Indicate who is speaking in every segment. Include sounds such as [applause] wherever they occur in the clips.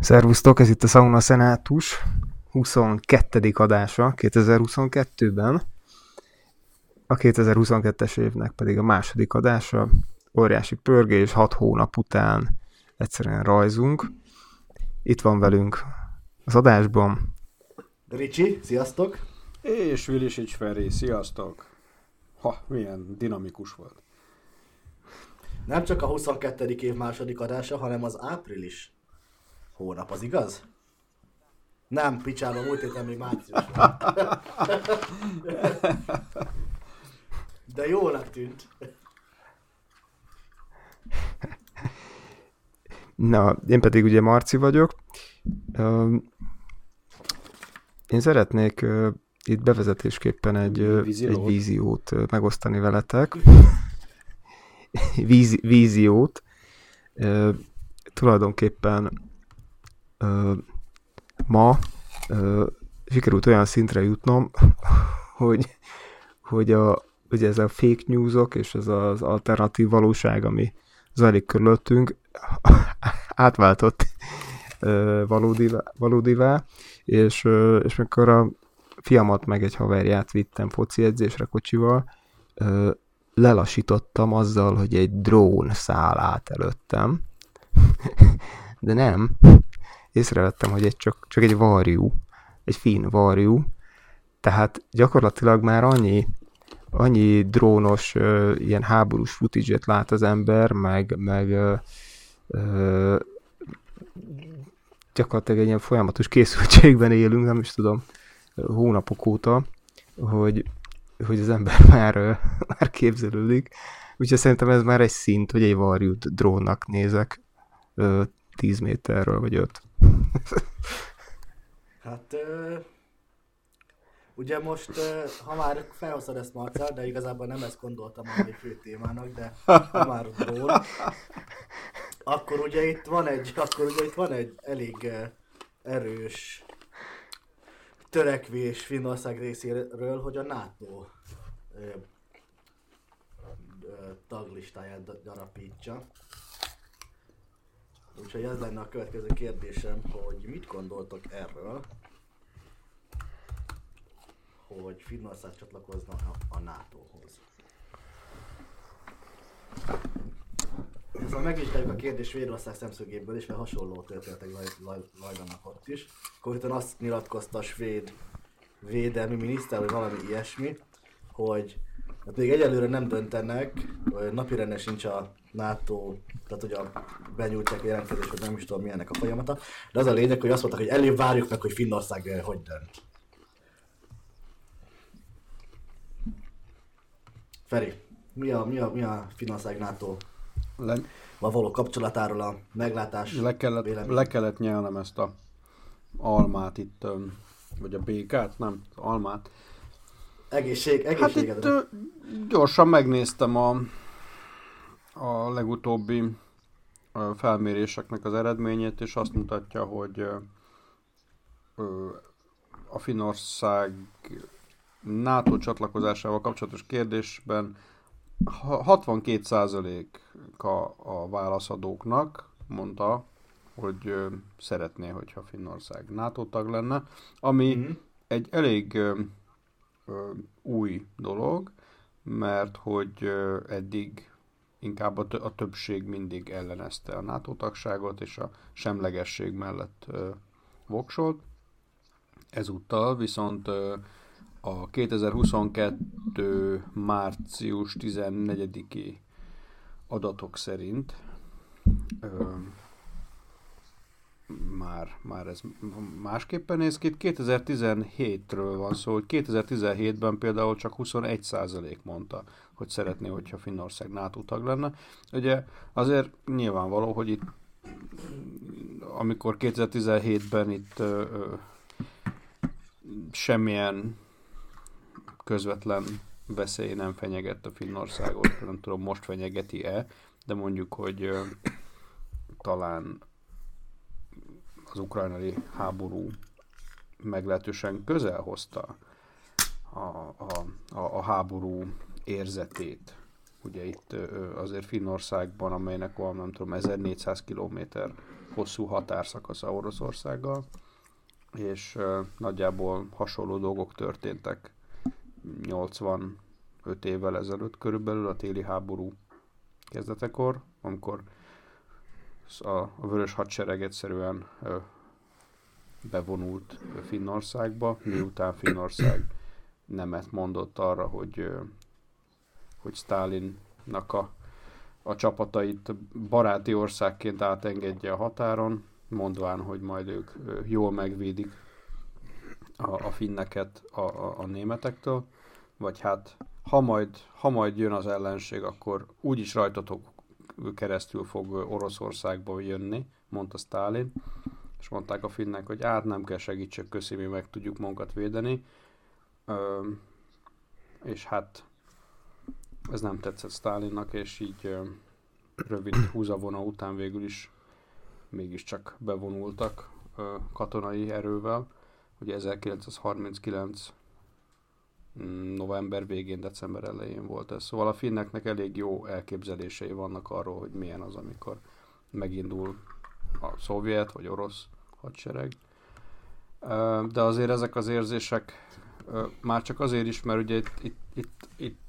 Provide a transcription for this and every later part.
Speaker 1: Szervusztok, ez itt a Sauna Szenátus 22. adása 2022-ben. A 2022-es évnek pedig a második adása, óriási pörgés, 6 hónap után egyszerűen rajzunk. Itt van velünk az adásban.
Speaker 2: Ricsi, sziasztok!
Speaker 3: És Vilisics Feri, sziasztok! Ha, milyen dinamikus volt.
Speaker 2: Nem csak a 22. év második adása, hanem az április hónap, az igaz? Nem, picsában, múlt héten még március volt. De jónak tűnt.
Speaker 1: Na, én pedig ugye Marci vagyok. Én szeretnék itt bevezetésképpen egy,
Speaker 3: Víziót?
Speaker 1: egy víziót megosztani veletek. [laughs] Vízi, víziót. Tulajdonképpen ma sikerült olyan szintre jutnom, [laughs] hogy, hogy a, ugye ez a fake newsok és ez az alternatív valóság, ami zajlik körülöttünk, [laughs] átváltott valódivá, valódivá és, és mikor a fiamat meg egy haverját vittem foci edzésre kocsival, lelassítottam azzal, hogy egy drón száll át előttem, [laughs] de nem, észrevettem, hogy egy csak, csak egy varjú, egy finn varjú, tehát gyakorlatilag már annyi, annyi drónos, uh, ilyen háborús footage lát az ember, meg, meg uh, uh, gyakorlatilag egy ilyen folyamatos készültségben élünk, nem is tudom, hónapok óta, hogy, hogy az ember [laughs] már, uh, már képzelődik. Úgyhogy szerintem ez már egy szint, hogy egy varjút drónnak nézek uh, 10 méterről, vagy 5.
Speaker 2: Hát, ö, ugye most, ö, ha már felhoztad ezt Marcel, de igazából nem ezt gondoltam a mai fő témának, de ha már drón, akkor ugye itt van egy, akkor ugye itt van egy elég erős törekvés Finnország részéről, hogy a NATO ö, ö, taglistáját gyarapítsa. Úgyhogy ez lenne a következő kérdésem, hogy mit gondoltok erről, hogy Finnország csatlakozna a, NATO-hoz. Szóval megvizsgáljuk a kérdés Svédország szemszögéből is, mert hasonló történetek zaj- zaj- zajlanak ott is. Konkrétan azt nyilatkozta a svéd védelmi miniszter, vagy valami ilyesmi, hogy hát még egyelőre nem döntenek, vagy napirenden sincs a NATO, tehát hogy a benyújtják a jelentkezést, hogy nem is tudom milyennek a folyamata, de az a lényeg, hogy azt mondták, hogy előbb várjuk meg, hogy Finnország eh, hogy dönt. Feri, mi a, mi a, mi a Finnország NATO
Speaker 3: Le,
Speaker 2: való kapcsolatáról a meglátás
Speaker 3: le, kellett,
Speaker 2: vélemény?
Speaker 3: le kellett nyelnem ezt a almát itt, vagy a békát, nem, almát.
Speaker 2: Egészség,
Speaker 3: Hát itt
Speaker 2: egészségedre.
Speaker 3: gyorsan megnéztem a, a legutóbbi felméréseknek az eredményét, és azt mutatja, hogy a Finnország NATO csatlakozásával kapcsolatos kérdésben ha- 62%-a a válaszadóknak mondta, hogy szeretné, hogyha Finnország NATO tag lenne, ami
Speaker 2: Mhm.
Speaker 3: egy elég új dolog, mert hogy eddig inkább a, tö- a többség mindig ellenezte a NATO tagságot, és a semlegesség mellett ö, voksolt. Ezúttal viszont ö, a 2022. március 14-i adatok szerint ö, már, már ez másképpen néz ki. Itt 2017-ről van szó, hogy 2017-ben például csak 21% mondta, hogy szeretné, hogyha Finnország NATO tag lenne. Ugye azért nyilvánvaló, hogy itt amikor 2017-ben itt ö, ö, semmilyen közvetlen veszély nem fenyegette Finnországot, nem tudom most fenyegeti-e, de mondjuk, hogy ö, talán az ukrajnai háború meglehetősen közel hozta a, a, a, a háború érzetét. Ugye itt azért Finnországban, amelynek van, nem tudom, 1400 kilométer hosszú határszakasza Oroszországgal, és nagyjából hasonló dolgok történtek 85 évvel ezelőtt körülbelül a téli háború kezdetekor, amikor a, a vörös hadsereg egyszerűen bevonult Finnországba, miután Finnország nemet mondott arra, hogy, hogy Stalinnak a, a csapatait baráti országként átengedje a határon, mondván, hogy majd ők jól megvédik a, a finneket a, a, a németektől, vagy hát ha majd, ha majd jön az ellenség, akkor úgyis rajtatok keresztül fog Oroszországba jönni, mondta Stalin, és mondták a finnek, hogy át nem kell segítsek, köszi, mi meg tudjuk magunkat védeni. Ö, és hát ez nem tetszett Stalinnak, és így ö, rövid húzavona után végül is mégiscsak bevonultak ö, katonai erővel. Ugye 1939 mm, november végén, december elején volt ez. Szóval a finneknek elég jó elképzelései vannak arról, hogy milyen az, amikor megindul a szovjet vagy orosz hadsereg. De azért ezek az érzések már csak azért is, mert ugye itt, itt, itt, itt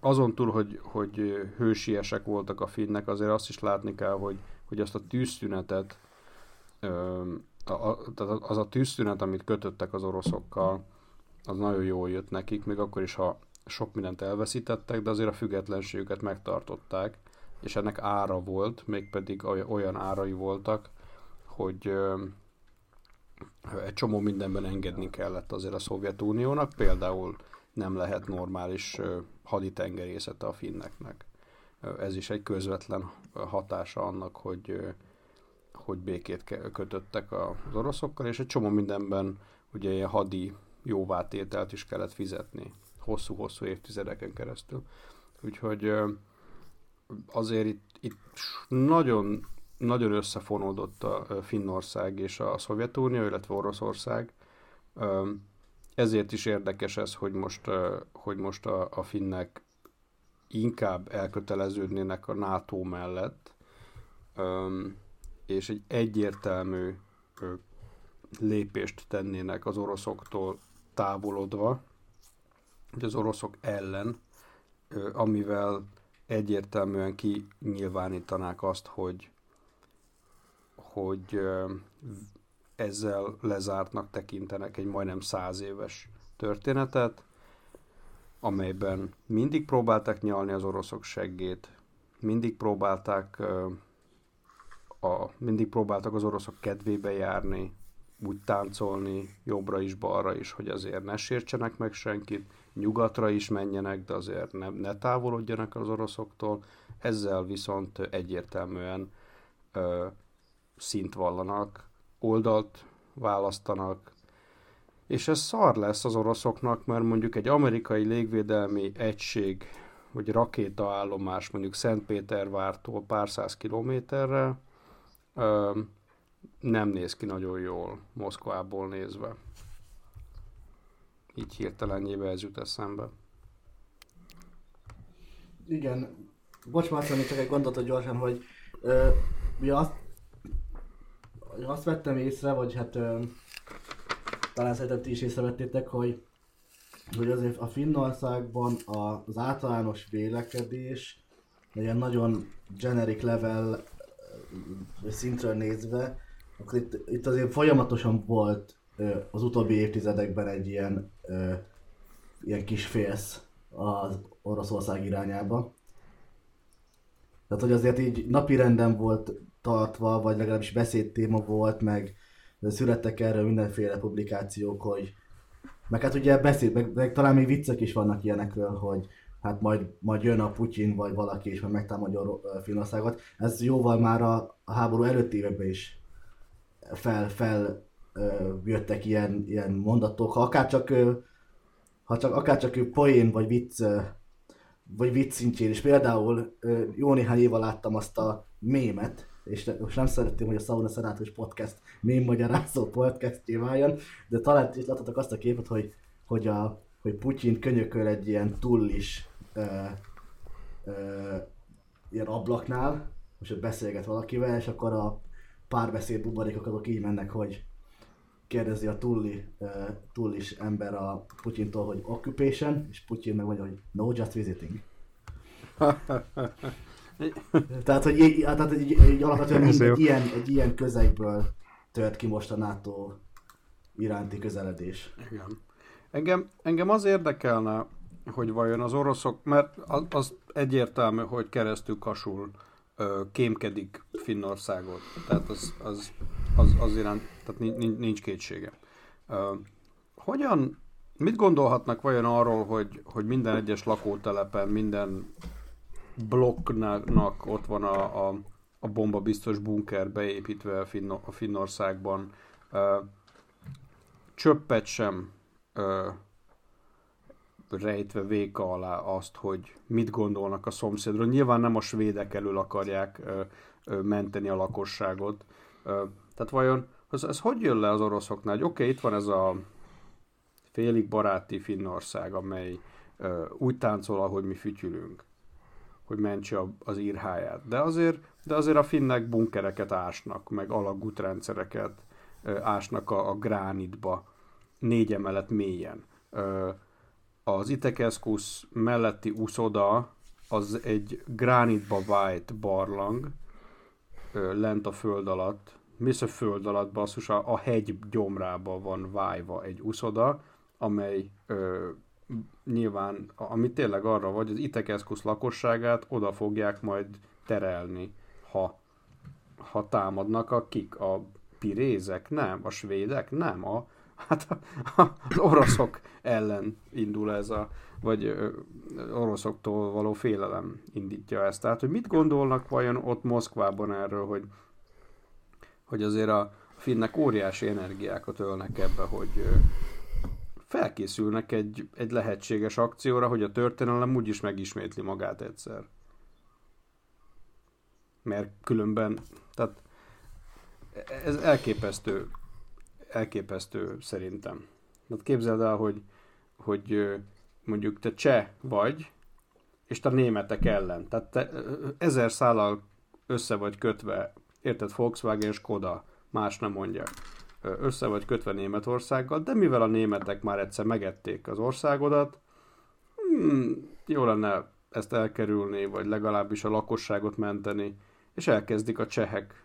Speaker 3: azon túl, hogy, hogy hősiesek voltak a finnek, azért azt is látni kell, hogy, hogy azt a tűztünetet, az a tűztünet, amit kötöttek az oroszokkal, az nagyon jól jött nekik, még akkor is, ha sok mindent elveszítettek, de azért a függetlenségüket megtartották, és ennek ára volt, mégpedig olyan árai voltak, hogy egy csomó mindenben engedni kellett azért a Szovjetuniónak, például nem lehet normális haditengerészete a finneknek. Ez is egy közvetlen hatása annak, hogy, hogy békét kötöttek az oroszokkal, és egy csomó mindenben ugye ilyen hadi jóvátételt is kellett fizetni hosszú-hosszú évtizedeken keresztül. Úgyhogy azért itt, itt nagyon nagyon összefonódott a Finnország és a Szovjetunió, illetve Oroszország. Ezért is érdekes ez, hogy most, hogy most a, a finnek inkább elköteleződnének a NATO mellett, és egy egyértelmű lépést tennének az oroszoktól távolodva, hogy az oroszok ellen, amivel egyértelműen kinyilvánítanák azt, hogy hogy ezzel lezártnak tekintenek egy majdnem száz éves történetet, amelyben mindig próbálták nyalni az oroszok seggét, mindig próbálták, a, mindig próbáltak az oroszok kedvébe járni, úgy táncolni jobbra is, balra is, hogy azért ne sértsenek meg senkit, nyugatra is menjenek, de azért ne, ne távolodjanak az oroszoktól. Ezzel viszont egyértelműen szint vallanak, oldalt választanak, és ez szar lesz az oroszoknak, mert mondjuk egy amerikai légvédelmi egység, vagy rakétaállomás mondjuk Szentpétervártól pár száz kilométerre ö, nem néz ki nagyon jól Moszkvából nézve. Így hirtelenjébe ez jut eszembe.
Speaker 2: Igen. Bocs, már csak egy gondolatot gyorsan, hogy ö, ugye azt azt vettem észre, vagy hát ö, talán szerintem ti is észrevettétek, hogy, hogy azért a Finnországban az általános vélekedés ilyen nagyon generic level szintről nézve, akkor itt, itt azért folyamatosan volt az utóbbi évtizedekben egy ilyen, ilyen kis félsz az Oroszország irányába. Tehát, hogy azért így napi renden volt tartva, vagy legalábbis beszédtéma volt, meg születtek erről mindenféle publikációk, hogy meg hát ugye beszéd, meg, meg talán még viccek is vannak ilyenekről, hogy hát majd, majd jön a Putyin vagy valaki és majd megtámadja a Finországot. Ez jóval már a, a háború előtti években is fel, fel ö, jöttek ilyen, ilyen mondatok, ha akár csak, ö, ha csak, akár csak poén vagy vicc, ö, vagy vicc szintjén is. Például ö, jó néhány éve láttam azt a mémet, és most nem szeretném, hogy a Sauna Szenátus Podcast mém magyarázó podcastjé váljon, de talán is láttatok azt a képet, hogy, hogy, a, hogy Putyin könyököl egy ilyen tullis ö, ö, ilyen ablaknál, most beszélget valakivel, és akkor a párbeszéd buborékok azok így mennek, hogy kérdezi a tulli, uh, tullis ember a Putyintól, hogy occupation, és Putyin meg mondja, hogy no, just visiting. [laughs] tehát, hogy így, hát, tehát, így, így alapvetően egy, ilyen, egy ilyen közegből tört ki most a NATO iránti közeledés.
Speaker 3: Igen. Engem, engem az érdekelne, hogy vajon az oroszok, mert az, az egyértelmű, hogy keresztül kasul kémkedik Finnországot. Tehát az, az, az, az iránt, tehát nincs, nincs kétsége. Hogyan, mit gondolhatnak vajon arról, hogy, hogy minden egyes lakótelepen, minden blokknak ott van a, a, a bomba biztos bunker beépítve a, Finno, a Finnországban. Ö, csöppet sem rejtve véka alá azt, hogy mit gondolnak a szomszédról. Nyilván nem a svédek elől akarják ö, ö, menteni a lakosságot. Ö, tehát vajon ez, ez hogy jön le az oroszoknál? Hogy oké, okay, itt van ez a félig baráti Finnország, amely ö, úgy táncol, ahogy mi fütyülünk, hogy mentse a, az írháját. De azért, de azért a finnek bunkereket ásnak, meg alagútrendszereket ásnak a, a gránitba, négy emelet mélyen. Ö, az Itekeskus melletti úszoda az egy gránitba vájt barlang, lent a föld alatt, mész a föld alatt, basszus, a, a hegy gyomrába van vájva egy úszoda, amely ö, nyilván, ami tényleg arra vagy, az Itekeskus lakosságát oda fogják majd terelni, ha, ha támadnak a kik, a pirézek, nem, a svédek, nem, a, hát az oroszok ellen indul ez a, vagy oroszoktól való félelem indítja ezt. Tehát, hogy mit gondolnak vajon ott Moszkvában erről, hogy, hogy azért a finnek óriási energiákat ölnek ebbe, hogy felkészülnek egy, egy lehetséges akcióra, hogy a történelem úgyis megismétli magát egyszer. Mert különben, tehát ez elképesztő, elképesztő szerintem. Tehát képzeld el, hogy, hogy mondjuk te cseh vagy, és te németek ellen. Tehát te ezer szállal össze vagy kötve, érted, Volkswagen és Skoda, más nem mondjak ö, össze vagy kötve Németországgal, de mivel a németek már egyszer megették az országodat, hmm, jó lenne ezt elkerülni, vagy legalábbis a lakosságot menteni, és elkezdik a csehek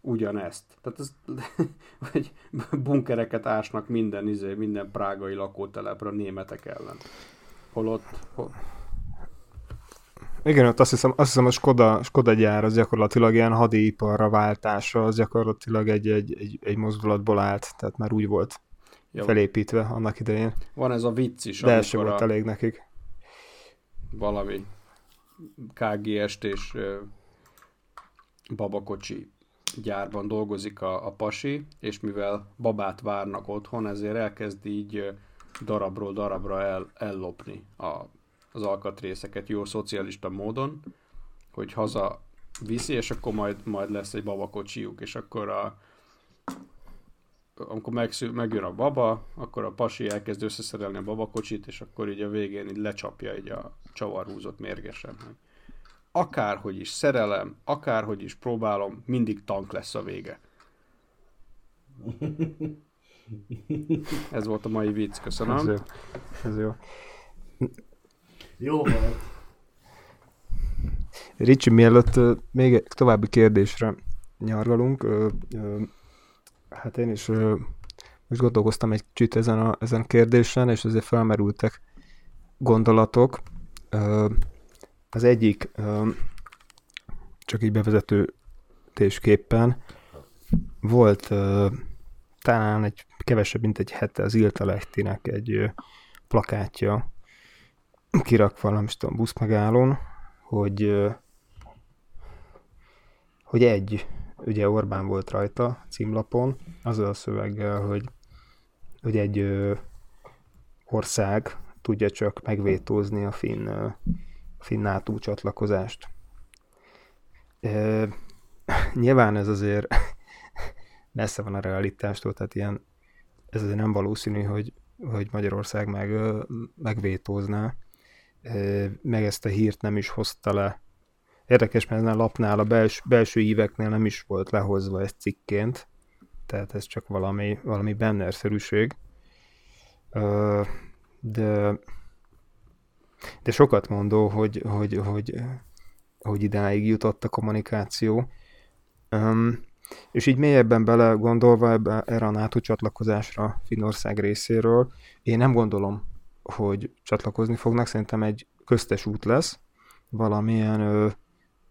Speaker 3: ugyanezt. Tehát ez, [laughs] vagy bunkereket ásnak minden, izé, minden prágai lakótelepre a németek ellen. Holott, hol,
Speaker 1: Igen, ott azt hiszem, azt hiszem a Skoda, Skoda gyár az gyakorlatilag ilyen hadiiparra váltása, az gyakorlatilag egy, egy, egy, egy mozdulatból állt, tehát már úgy volt
Speaker 3: ja,
Speaker 1: felépítve annak idején.
Speaker 3: van ez a vicc is,
Speaker 1: De ez volt
Speaker 3: a,
Speaker 1: elég nekik.
Speaker 3: valami KGST és babakocsi gyárban dolgozik a, a pasi, és mivel babát várnak otthon, ezért elkezd így darabról darabra el, ellopni a, az alkatrészeket jó szocialista módon, hogy haza viszi, és akkor majd, majd lesz egy babakocsijuk, és akkor a, amikor megszül, megjön a baba, akkor a pasi elkezd összeszerelni a babakocsit, és akkor így a végén így lecsapja így a csavarhúzott mérgesen. Akárhogy is szerelem, akárhogy is próbálom, mindig tank lesz a vége. Ez volt a mai vicc,
Speaker 1: Ez
Speaker 3: köszönöm.
Speaker 1: jó. Ez jó.
Speaker 2: Jó volt.
Speaker 1: Ricsi, mielőtt még egy további kérdésre nyargalunk, hát én is most gondolkoztam egy kicsit ezen a, ezen a kérdésen, és azért felmerültek gondolatok. Az egyik, csak így bevezetőtésképpen, volt ö, talán egy kevesebb, mint egy hete az Ilta Lehtinek egy plakátja, kirakva, nem is tudom, buszmegállón, hogy, hogy egy, ugye Orbán volt rajta címlapon, azzal a szöveggel, hogy, hogy egy ország tudja csak megvétózni a finn NATO csatlakozást. Ö, nyilván ez azért [laughs] messze van a realitástól, tehát ilyen, ez azért nem valószínű, hogy, hogy Magyarország meg, megvétózná. Ö, meg ezt a hírt nem is hozta le Érdekes, mert ezen a lapnál, a bels, belső íveknél nem is volt lehozva ez cikként, tehát ez csak valami, valami bannerszerűség. De, de sokat mondó, hogy, hogy, hogy, hogy idáig jutott a kommunikáció. Um, és így mélyebben bele gondolva ebbe, erre a NATO csatlakozásra Finnország részéről, én nem gondolom, hogy csatlakozni fognak, szerintem egy köztes út lesz, valamilyen ö,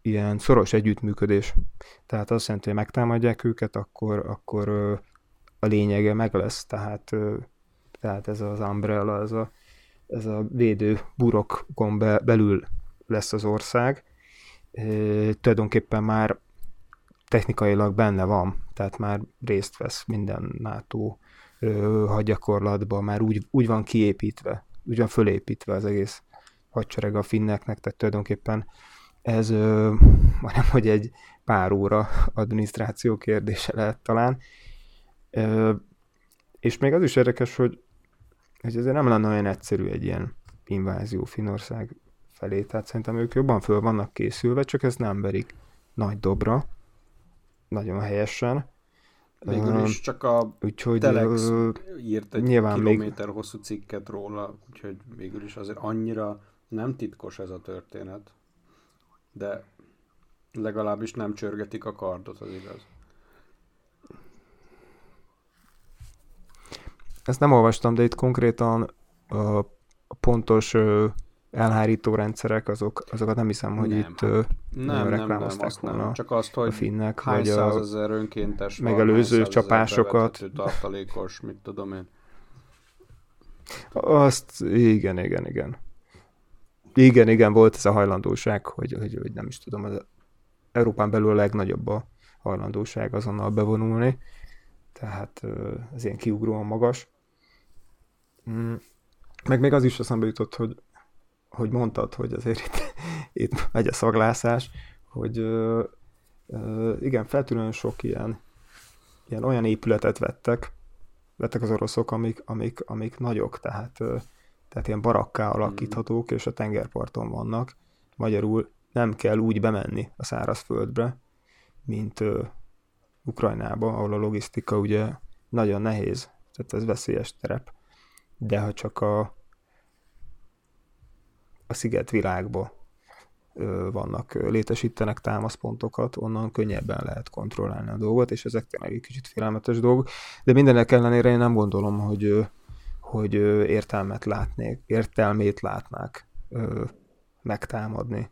Speaker 1: ilyen szoros együttműködés. Tehát azt jelenti, hogy megtámadják őket, akkor, akkor ö, a lényege meg lesz, tehát, ö, tehát ez az umbrella, ez a, ez a védő burokon be, belül lesz az ország. E, tulajdonképpen már technikailag benne van, tehát már részt vesz minden NATO hadgyakorlatban, már úgy, úgy van kiépítve, úgy van fölépítve az egész hadsereg a finneknek, tehát tulajdonképpen ez ö, majdnem, hogy egy pár óra adminisztráció kérdése lehet talán. Ö, és még az is érdekes, hogy, hogy ezért nem lenne olyan egyszerű egy ilyen invázió Finnország felé, tehát szerintem ők jobban föl vannak készülve, csak ezt nem verik nagy dobra, nagyon helyesen.
Speaker 3: Végül is csak a úgyhogy, Telex írt egy nyilván kilométer még... hosszú cikket róla, úgyhogy végül is azért annyira nem titkos ez a történet, de legalábbis nem csörgetik a kardot, az igaz.
Speaker 1: Ezt nem olvastam, de itt konkrétan a pontos elhárító rendszerek, azok, azokat nem hiszem, hogy nem. itt nem,
Speaker 3: nem, nem, nem, azt nem. Csak azt, hogy a
Speaker 1: finnek,
Speaker 3: hány vagy százezer önkéntes
Speaker 1: megelőző van, csapásokat.
Speaker 3: tartalékos, mit tudom én.
Speaker 1: Azt, igen, igen, igen. Igen, igen, volt ez a hajlandóság, hogy, hogy, hogy nem is tudom, az Európán belül a legnagyobb a hajlandóság azonnal bevonulni, tehát ez ilyen kiugróan magas. Mm. Meg még az is eszembe jutott, hogy hogy mondtad, hogy azért itt, [laughs] itt megy a szaglászás, hogy ö, ö, igen, feltűnően sok ilyen, ilyen olyan épületet vettek, vettek az oroszok, amik, amik, amik nagyok, tehát, ö, tehát ilyen barakká alakíthatók, és a tengerparton vannak. Magyarul nem kell úgy bemenni a szárazföldbe, mint ö, Ukrajnába, ahol a logisztika ugye nagyon nehéz, tehát ez veszélyes terep. De ha csak a, a szigetvilágba vannak, létesítenek támaszpontokat, onnan könnyebben lehet kontrollálni a dolgot, és ezek tényleg egy kicsit félelmetes dolgok, de mindenek ellenére én nem gondolom, hogy, hogy értelmet látnék, értelmét látnák megtámadni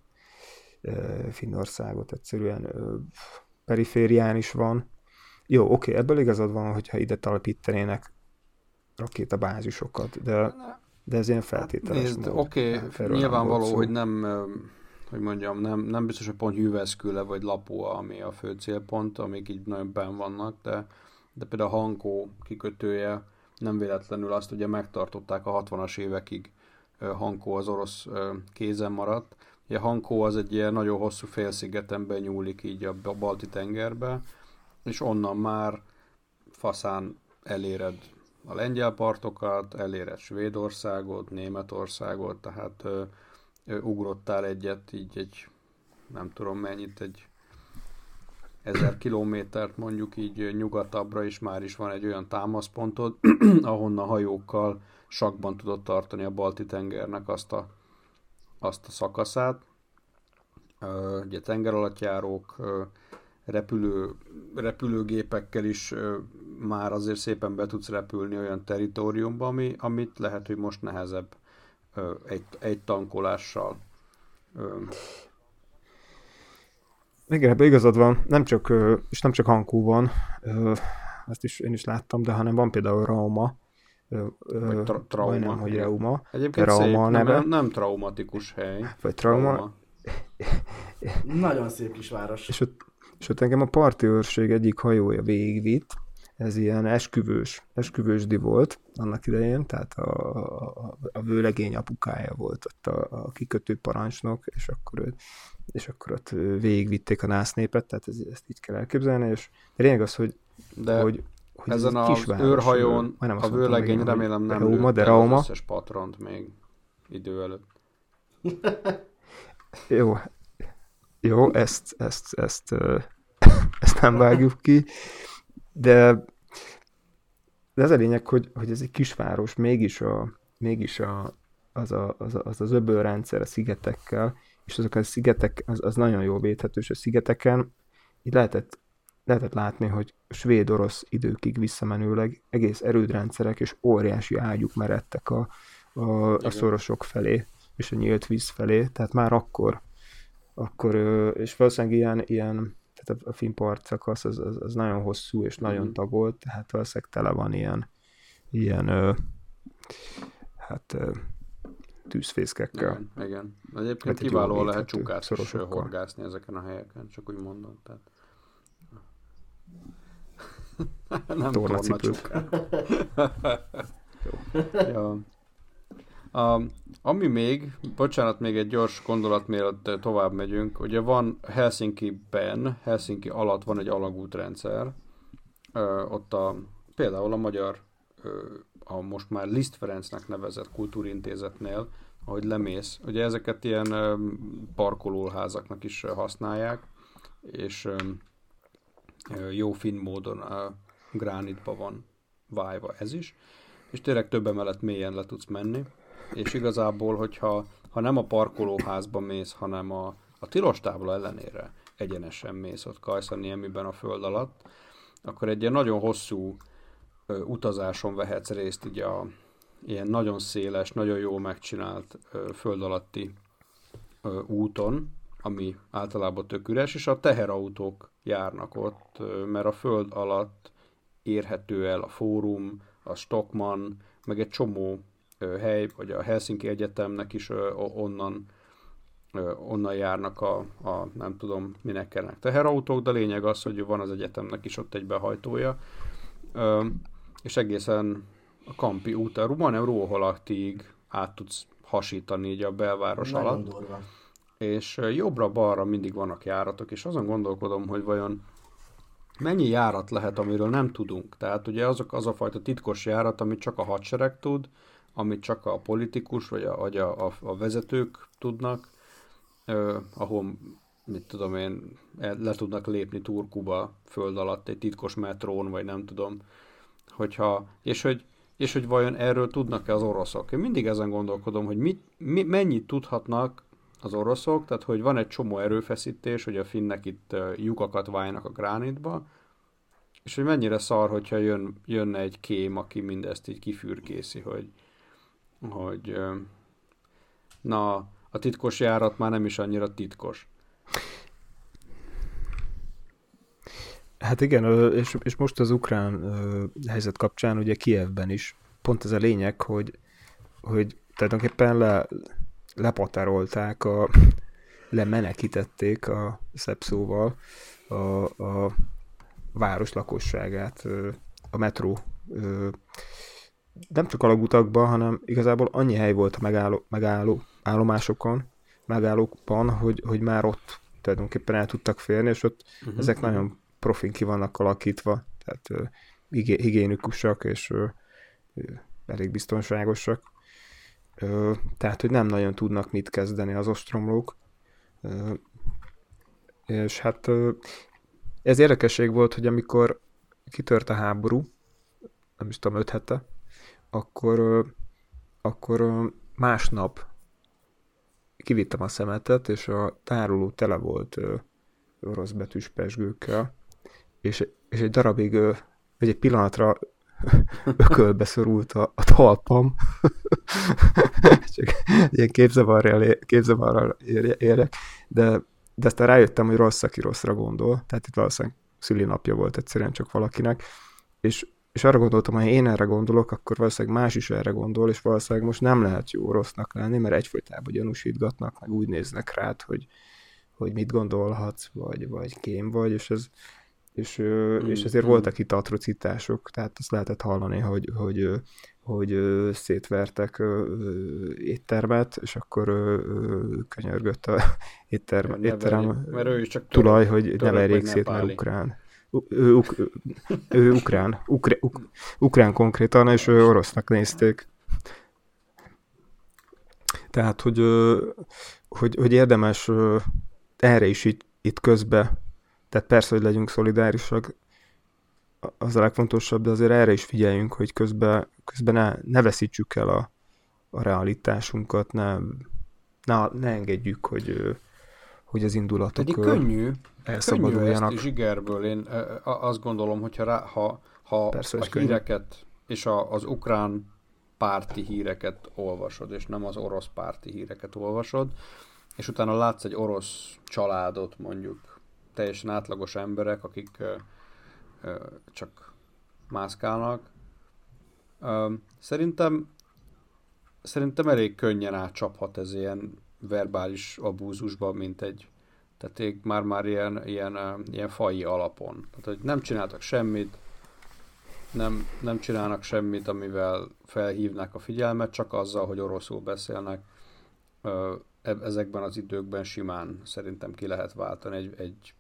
Speaker 1: Finnországot, egyszerűen periférián is van. Jó, oké, ebből igazad van, hogyha ide talpítenének rakétabázisokat, de de ez ilyen feltételes
Speaker 3: Oké, okay, nyilvánvaló, hogy nem, hogy mondjam, nem, nem biztos, hogy pont Jüveszküle vagy Lapua, ami a fő célpont, amik így nagyon ben vannak, de, de például a Hankó kikötője nem véletlenül azt ugye megtartották a 60-as évekig Hankó az orosz kézen maradt. Ugye Hankó az egy ilyen nagyon hosszú félszigeten benyúlik így a balti tengerbe, és onnan már faszán eléred a lengyel partokat, eléred Svédországot, Németországot, tehát ö, ö, ugrottál egyet, így egy, nem tudom mennyit, egy ezer kilométert mondjuk így nyugatabbra is már is van egy olyan támaszpontod, [clears throat] ahonnan hajókkal sakban tudod tartani a balti tengernek azt a, azt a szakaszát. Ö, ugye tengeralattjárók, repülő, repülőgépekkel is már azért szépen be tudsz repülni olyan teritoriumba, ami, amit lehet, hogy most nehezebb egy, egy tankolással.
Speaker 1: Igen, ebben igazad van, nem csak, és nem csak Hankú van, ezt is én is láttam, de hanem van például Rauma,
Speaker 3: tra- trauma. Majdnem,
Speaker 1: hogy Rauma.
Speaker 3: Egyébként Rauma szép, neve. Nem, nem traumatikus hely.
Speaker 1: Vagy trauma. trauma.
Speaker 2: Nagyon szép kis város.
Speaker 1: És ott, és ott engem a parti őrség egyik hajója végigvitt, ez ilyen esküvős, esküvősdi volt annak idején, tehát a, a, a vőlegény apukája volt ott a, a kikötő parancsnok, és akkor, és akkor ott végigvitték a násznépet, tehát ez, ezt így kell elképzelni, és lényeg az, hogy,
Speaker 3: de hogy, hogy ezen a őrhajón a vőlegény remélem nem Rauma, de Rauma. az összes patront még idő előtt. [laughs]
Speaker 1: Jó, jó, ezt, ezt, ezt, [laughs] ezt nem vágjuk ki, de, de ez a lényeg, hogy, hogy ez egy kisváros, mégis, a, mégis a, az, a, az, a, az az öbölrendszer a szigetekkel, és azok a szigetek, az, az nagyon jól védhető, és a szigeteken. Itt lehetett, lehetett látni, hogy svéd-orosz időkig visszamenőleg egész erődrendszerek és óriási ágyuk meredtek a, a, a szorosok felé, és a nyílt víz felé, tehát már akkor, akkor és valószínűleg ilyen, ilyen tehát a, filmpart szakasz az, az, az, nagyon hosszú és nagyon mm. tagolt, tehát valószínűleg tele van ilyen, ilyen ö, hát tűzfészkekkel.
Speaker 3: Igen, igen. Egyébként hát kiválóan lehet csukát is horgászni ezeken a helyeken, csak úgy mondom. Tehát... [laughs] Nem torna [laughs] [laughs] ja. A, ami még, bocsánat, még egy gyors gondolat, mielőtt tovább megyünk. Ugye van Helsinki-ben, Helsinki alatt van egy alagútrendszer, ö, ott a, például a magyar, ö, a most már Liszt Ferencnek nevezett kultúrintézetnél, ahogy lemész, ugye ezeket ilyen ö, parkolóházaknak is használják, és ö, jó finn módon a gránitba van vájva ez is, és tényleg több emelet mélyen le tudsz menni, és igazából, hogyha ha nem a parkolóházba mész, hanem a, a tilos tábla ellenére egyenesen mész ott Kajszaniemiben a föld alatt, akkor egy ilyen nagyon hosszú ö, utazáson vehetsz részt így a ilyen nagyon széles, nagyon jól megcsinált ö, föld alatti ö, úton, ami általában tök üres, és a teherautók járnak ott, ö, mert a föld alatt érhető el a fórum, a Stockman, meg egy csomó hely, vagy a Helsinki Egyetemnek is onnan, onnan járnak a, a, nem tudom, minek kellnek teherautók, de lényeg az, hogy van az egyetemnek is ott egy behajtója, és egészen a Kampi út, Rumanem Róholaktig át tudsz hasítani így a belváros Nagyon alatt. Durva. És jobbra-balra mindig vannak járatok, és azon gondolkodom, hogy vajon mennyi járat lehet, amiről nem tudunk. Tehát ugye azok az a fajta titkos járat, amit csak a hadsereg tud, amit csak a politikus vagy a, vagy a, a, a vezetők tudnak, eh, ahol, mit tudom én, le tudnak lépni Turkuba föld alatt egy titkos metrón, vagy nem tudom, hogyha, és hogy, és hogy vajon erről tudnak-e az oroszok. Én mindig ezen gondolkodom, hogy mit, mi, mennyit tudhatnak az oroszok, tehát hogy van egy csomó erőfeszítés, hogy a finnek itt lyukakat váljanak a gránitba, és hogy mennyire szar, hogyha jön, jönne egy kém, aki mindezt így kifürkészi, hogy, hogy na, a titkos járat már nem is annyira titkos.
Speaker 1: Hát igen, és, és most az ukrán helyzet kapcsán ugye Kievben is pont ez a lényeg, hogy, hogy tulajdonképpen le, lepatárolták, a, [sniffs] lemenekítették a szepszóval a, a város lakosságát a metró nem csak alagutakban, hanem igazából annyi hely volt a megálló, megálló állomásokon, megállókban, hogy, hogy már ott tulajdonképpen el tudtak férni, és ott uh-huh. ezek nagyon profin ki vannak alakítva, tehát uh, higiénikusak, és uh, elég biztonságosak. Uh, tehát, hogy nem nagyon tudnak mit kezdeni az ostromlók. Uh, és hát uh, ez érdekesség volt, hogy amikor kitört a háború, nem is tudom, öt hete, akkor, akkor másnap kivittem a szemetet, és a tároló tele volt orosz betűs pesgőkkel, és, és egy darabig, vagy egy pillanatra [laughs] ökölbe szorult a, a talpam. [laughs] Csak ilyen képzavarral érek, de, de aztán rájöttem, hogy rossz, aki rosszra gondol, tehát itt valószínűleg szülinapja volt egyszerűen csak valakinek, és és arra gondoltam, hogy ha én erre gondolok, akkor valószínűleg más is erre gondol, és valószínűleg most nem lehet jó rossznak lenni, mert egyfolytában gyanúsítgatnak, meg úgy néznek rád, hogy, hogy mit gondolhatsz, vagy, vagy kém vagy, és ez, és, mm, és ezért mm. voltak itt atrocitások, tehát azt lehetett hallani, hogy, hogy, hogy szétvertek éttermet, és akkor könyörgött a [laughs] étterm, étterem tulaj, hogy ne verjék szét, mert ukrán ő, uk, ő ukrán, ukre, uk, ukrán konkrétan, és ő orosznak nézték. Tehát, hogy, hogy, hogy érdemes erre is itt, itt közbe, tehát persze, hogy legyünk szolidárisak, az a legfontosabb, de azért erre is figyeljünk, hogy közben, közben ne, ne veszítsük el a, a realitásunkat, ne, ne, ne engedjük, hogy, hogy az indulatok
Speaker 3: Pedig könnyű,
Speaker 1: könnyű ezt
Speaker 3: zsigerből. Én azt gondolom, hogyha rá, ha, ha Persze, a híreket könnyű. és a, az ukrán párti híreket olvasod, és nem az orosz párti híreket olvasod, és utána látsz egy orosz családot, mondjuk teljesen átlagos emberek, akik ö, ö, csak mászkálnak. Ö, szerintem szerintem elég könnyen átcsaphat ez ilyen verbális abúzusba, mint egy tehát már-már ilyen, ilyen, ilyen fai alapon. Tehát, hogy nem csináltak semmit, nem, nem csinálnak semmit, amivel felhívnák a figyelmet, csak azzal, hogy oroszul beszélnek. Ezekben az időkben simán szerintem ki lehet váltani egy, egy,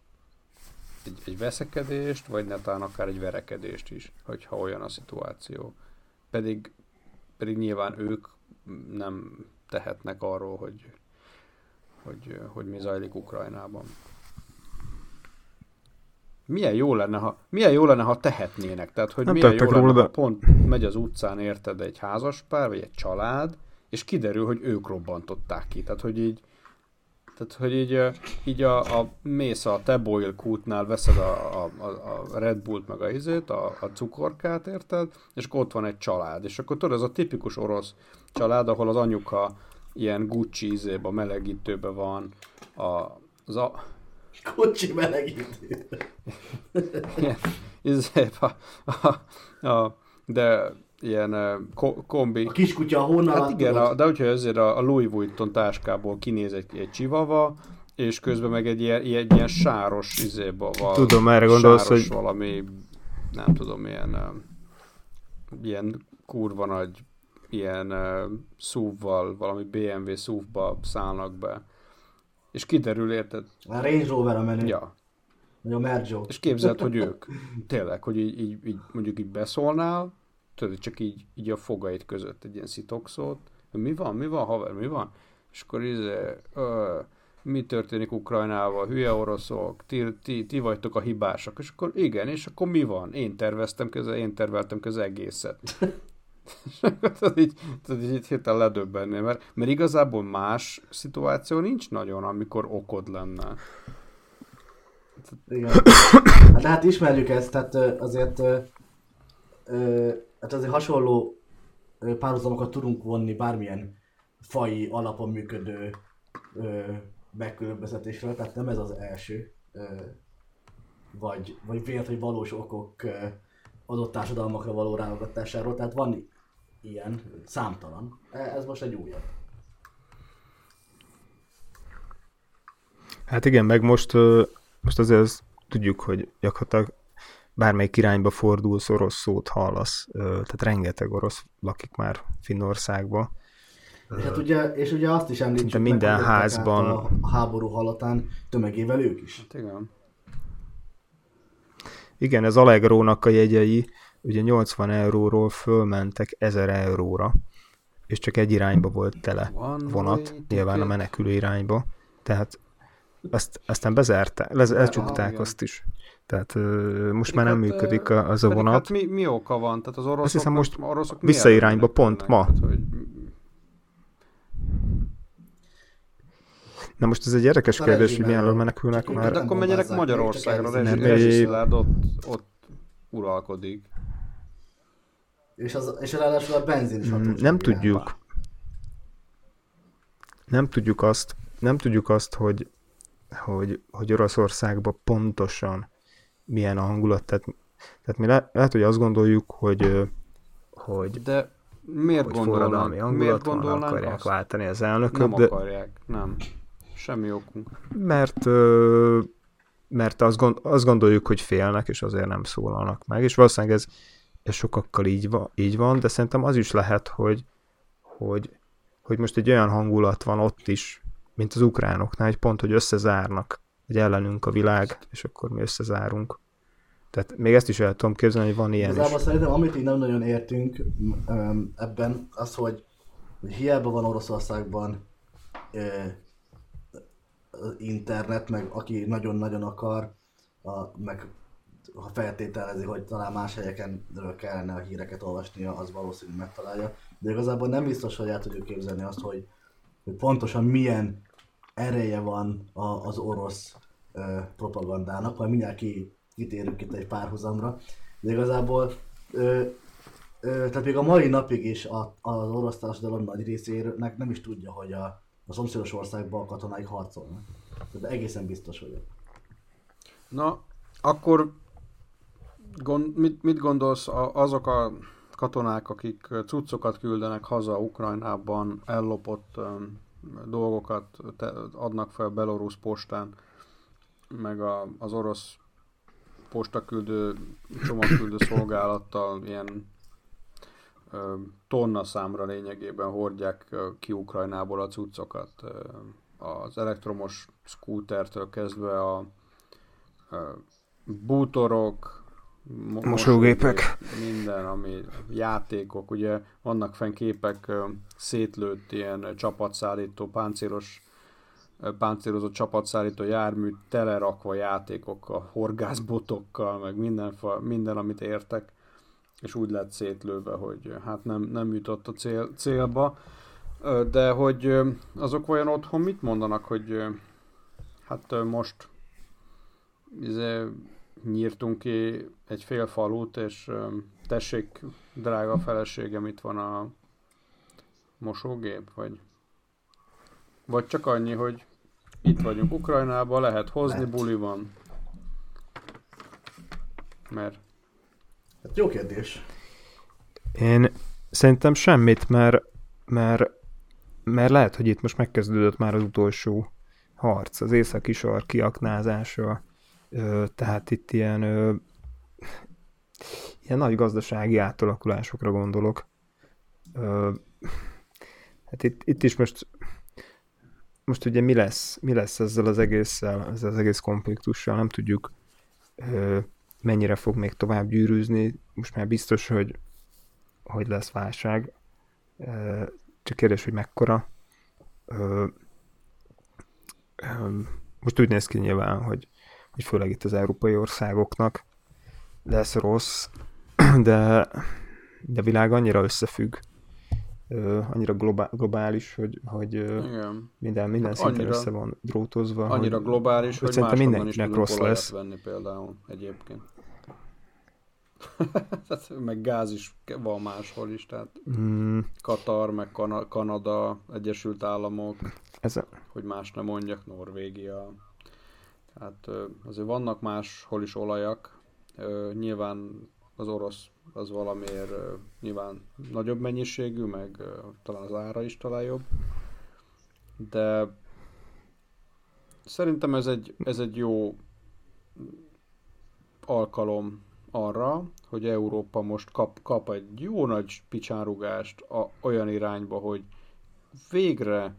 Speaker 3: egy, egy veszekedést, vagy netán akár egy verekedést is, hogyha olyan a szituáció. Pedig, pedig nyilván ők nem tehetnek arról, hogy, hogy, hogy mi zajlik Ukrajnában. Milyen jó lenne, ha, milyen jó lenne, ha tehetnének. Tehát, hogy nem milyen jó lenne, róla, ha pont megy az utcán, érted, egy házaspár, vagy egy család, és kiderül, hogy ők robbantották ki. Tehát, hogy így, tehát, hogy így, így a, a mész a Teboil kútnál, veszed a, a, a Red Bullt meg a izét, a, a cukorkát, érted? És akkor ott van egy család. És akkor tudod, ez a tipikus orosz család, ahol az anyuka ilyen Gucci izébe, melegítőbe van, a, az a...
Speaker 2: Gucci melegítő.
Speaker 3: ilyen, izébe, a, a, a, de ilyen uh, kombi.
Speaker 2: A kiskutya honnan
Speaker 3: Hát igen, a, de hogyha ezért a, a Louis Vuitton táskából kinéz egy, egy csivava, és közben meg egy ilyen, ilyen, ilyen sáros izéba van.
Speaker 1: Tudom, erre gondolsz, hogy...
Speaker 3: valami, nem tudom, ilyen, ilyen kurva nagy ilyen uh, SUV-val, valami BMW SUV-ba szállnak be. És kiderül, érted?
Speaker 2: A Range Rover a menü.
Speaker 3: Ja.
Speaker 2: Vagy a Merjo.
Speaker 3: És képzeld, hogy ők, tényleg, hogy így, így, így mondjuk így beszólnál, tudod, csak így, így a fogait között egy ilyen szitokszót, mi van, mi van, haver, mi van? És akkor izé, ö, mi történik Ukrajnával, hülye oroszok, ti, ti, ti vagytok a hibások, és akkor igen, és akkor mi van? Én terveztem közel, én terveltem közel egészet. Tehát így, tehát így hirtelen ledöbbenni, mert, mert igazából más szituáció nincs nagyon, amikor okod lenne.
Speaker 2: Igen. Hát, hát ismerjük ezt, tehát azért hát azért hasonló párhuzamokat tudunk vonni bármilyen fai alapon működő megkülönböztetésről, tehát nem ez az első, vagy, vagy vélt, hogy valós okok adott társadalmakra való rálogatásáról, tehát van ilyen, számtalan. E, ez most egy újabb.
Speaker 1: Hát igen, meg most, most azért azt tudjuk, hogy gyakorlatilag bármelyik irányba fordulsz, orosz szót hallasz. Tehát rengeteg orosz lakik már Finnországba.
Speaker 2: És, hát ugye, és ugye azt is említjük
Speaker 1: De minden meg, házban...
Speaker 2: A háború halatán tömegével ők is.
Speaker 3: Hát igen.
Speaker 1: Igen, ez Allegrónak a jegyei ugye 80 euróról fölmentek 1000 euróra, és csak egy irányba volt tele vonat, nyilván a menekülő irányba, tehát azt, aztán bezárták, le, lecsukták azt is. Tehát uh, most már nem hát, működik az a vonat. Hát
Speaker 3: mi, mi oka van? Tehát az oroszok,
Speaker 1: azt hiszem most oroszok visszairányba pont ma. Tehát, hogy... Na most ez egy érdekes kérdés, hogy milyen menekülnek már.
Speaker 3: De akkor menjenek Magyarországra, Rezsilárd ott, ott uralkodik.
Speaker 2: És, az, és ráadásul a benzin is
Speaker 1: mm, Nem tudjuk. Nem tudjuk azt, nem tudjuk azt, hogy, hogy, hogy Oroszországban pontosan milyen a hangulat. Tehát, tehát mi le, lehet, hogy azt gondoljuk, hogy, hogy
Speaker 3: de miért hogy gondolnak, miért gondolnak
Speaker 1: akarják azt? váltani az elnököt.
Speaker 3: Nem de... akarják, nem. Semmi okunk.
Speaker 1: Mert, mert azt, gond, azt gondoljuk, hogy félnek, és azért nem szólalnak meg, és valószínűleg ez ez sokakkal így van, így van, de szerintem az is lehet, hogy, hogy, hogy most egy olyan hangulat van ott is, mint az ukránoknál, egy pont, hogy összezárnak, hogy ellenünk a világ, és akkor mi összezárunk. Tehát még ezt is el tudom képzelni, hogy van ilyen
Speaker 2: Igazából is. szerintem, amit így nem nagyon értünk ebben, az, hogy, hogy hiába van Oroszországban internet, meg aki nagyon-nagyon akar, a, meg ha feltételezi, hogy talán más helyeken kellene a híreket olvasnia, az valószínűleg megtalálja. De igazából nem biztos, hogy el tudjuk képzelni azt, hogy, hogy pontosan milyen ereje van a, az orosz ö, propagandának, majd mindjárt ki, kitérünk itt egy párhuzamra. De igazából ö, ö, tehát még a mai napig is a, az orosz társadalom nagy részének nem is tudja, hogy a, a szomszédos országban a katonáik harcolnak. De egészen biztos vagyok.
Speaker 3: Na, akkor gond, mit, mit gondolsz a, azok a katonák, akik cuccokat küldenek haza Ukrajnában, ellopott um, dolgokat te, adnak fel Belarus postán, meg a, az orosz postaküldő, csomagküldő szolgálattal ilyen tonna számra lényegében hordják ki Ukrajnából a cuccokat. Az elektromos skútertől kezdve a bútorok,
Speaker 1: mosógépek,
Speaker 3: minden, ami játékok, ugye vannak fenn képek szétlőtt ilyen csapatszállító, páncélos páncélozott csapatszállító jármű telerakva játékokkal, horgászbotokkal, meg minden, minden, amit értek, és úgy lett szétlőve, hogy hát nem, nem jutott a cél, célba. De hogy azok olyan otthon mit mondanak, hogy hát most izé, nyírtunk ki egy fél falut, és tessék, drága feleségem, itt van a mosógép, vagy vagy csak annyi, hogy itt vagyunk Ukrajnában, lehet hozni, lehet. buli van. Mert...
Speaker 2: Hát jó kérdés.
Speaker 1: Én szerintem semmit, mert, mert, mert lehet, hogy itt most megkezdődött már az utolsó harc, az északi sor kiaknázása, tehát itt ilyen, ilyen nagy gazdasági átalakulásokra gondolok. Hát itt, itt is most most ugye mi lesz, mi lesz ezzel az egésszel, ezzel az egész konfliktussal, nem tudjuk mennyire fog még tovább gyűrűzni, most már biztos, hogy, hogy lesz válság, csak kérdés, hogy mekkora. Most úgy néz ki nyilván, hogy, hogy főleg itt az európai országoknak lesz rossz, [clears throat] de, de a világ annyira összefügg, annyira globá- globális, hogy, hogy Igen. minden, minden hát szinten össze van drótozva.
Speaker 3: Annyira hogy, globális, hogy, hogy szerintem mindenkinek rossz lesz. venni például egyébként. [laughs] meg gáz is van máshol is, tehát mm. Katar, meg Kan- Kanada, Egyesült Államok, Ez a... hogy más nem mondjak, Norvégia. Tehát azért vannak máshol is olajak, nyilván az orosz az valamiért nyilván nagyobb mennyiségű, meg talán az ára is talán jobb. De szerintem ez egy, ez egy jó alkalom arra, hogy Európa most kap, kap egy jó nagy picsárugást a, olyan irányba, hogy végre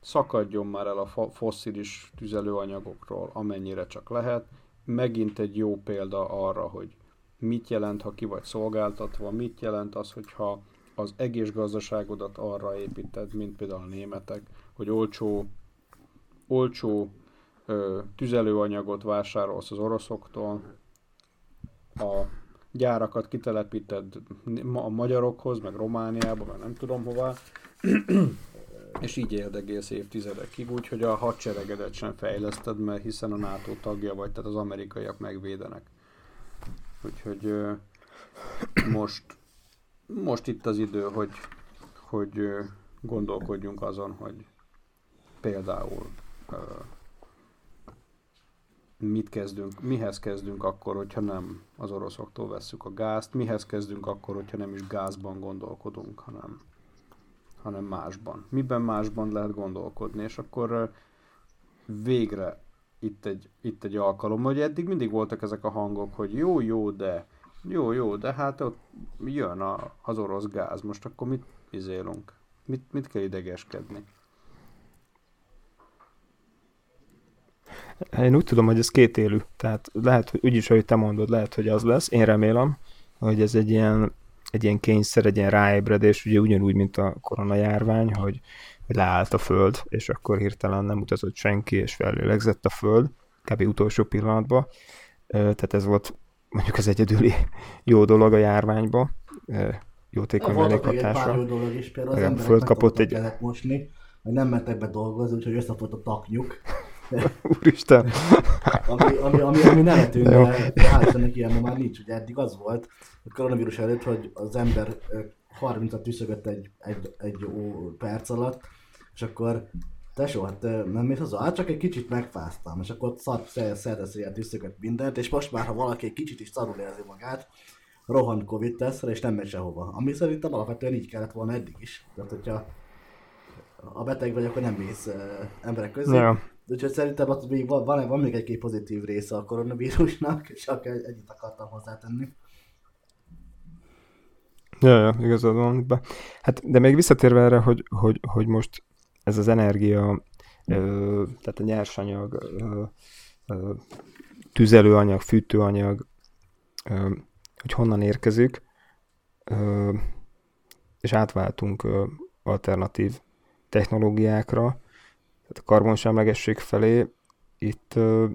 Speaker 3: szakadjon már el a fosszilis tüzelőanyagokról, amennyire csak lehet. Megint egy jó példa arra, hogy mit jelent, ha ki vagy szolgáltatva, mit jelent az, hogyha az egész gazdaságodat arra építed, mint például a németek, hogy olcsó, olcsó ö, tüzelőanyagot vásárolsz az oroszoktól, a gyárakat kitelepíted a magyarokhoz, meg Romániába, meg nem tudom hova, és így éld egész évtizedekig, úgyhogy a hadseregedet sem fejleszted, mert hiszen a NATO tagja vagy, tehát az amerikaiak megvédenek. Úgyhogy most, most itt az idő, hogy, hogy gondolkodjunk azon, hogy például mit kezdünk, mihez kezdünk akkor, hogyha nem az oroszoktól vesszük a gázt, mihez kezdünk akkor, hogyha nem is gázban gondolkodunk, hanem, hanem másban. Miben másban lehet gondolkodni, és akkor végre itt egy, itt egy alkalom, hogy eddig mindig voltak ezek a hangok, hogy jó, jó, de jó, jó, de hát ott jön a, az orosz gáz, most akkor mit izélünk? Mit, mit kell idegeskedni?
Speaker 1: Én úgy tudom, hogy ez két élő. Tehát lehet, hogy úgyis, ahogy te mondod, lehet, hogy az lesz. Én remélem, hogy ez egy ilyen egy ilyen kényszer, egy ilyen ráébredés, ugye ugyanúgy, mint a koronajárvány, hogy, hogy leállt a föld, és akkor hirtelen nem utazott senki, és fellélegzett a föld, kb. utolsó pillanatban. Tehát ez volt mondjuk az egyedüli jó dolog a járványba, jótékony
Speaker 2: mellékhatása. Volt dolog is, például az emberek föld kapott egy... mosni, hogy nem mentek be dolgozni, úgyhogy összefort a taknyuk. [laughs]
Speaker 1: Úristen!
Speaker 2: ami, ami, ami, ami nevetünk, de, de hál' Istennek ilyen ma már nincs. Ugye eddig az volt a koronavírus előtt, hogy az ember 30-at tüszögött egy, egy, egy perc alatt, és akkor tesó, hát nem mész haza? Hát csak egy kicsit megfáztam, és akkor szar, szerdesz ilyen tüszögött mindent, és most már, ha valaki egy kicsit is szarul érzi magát, rohan Covid tesztre, és nem megy sehova. Ami szerintem alapvetően így kellett volna eddig is. Tehát, hogyha a beteg vagy, akkor nem mész emberek közé. Ja. Úgyhogy szerintem ott még van, van, van még egy-két pozitív része a koronavírusnak, akkor egyet akartam hozzátenni.
Speaker 1: Ja, ja, igazad van. Hát, de még visszatérve erre, hogy, hogy, hogy most ez az energia, ö, tehát a nyersanyag, ö, ö, tüzelőanyag, fűtőanyag, ö, hogy honnan érkezik, ö, és átváltunk ö, alternatív technológiákra, tehát a karbonsemlegesség felé. Itt, ö,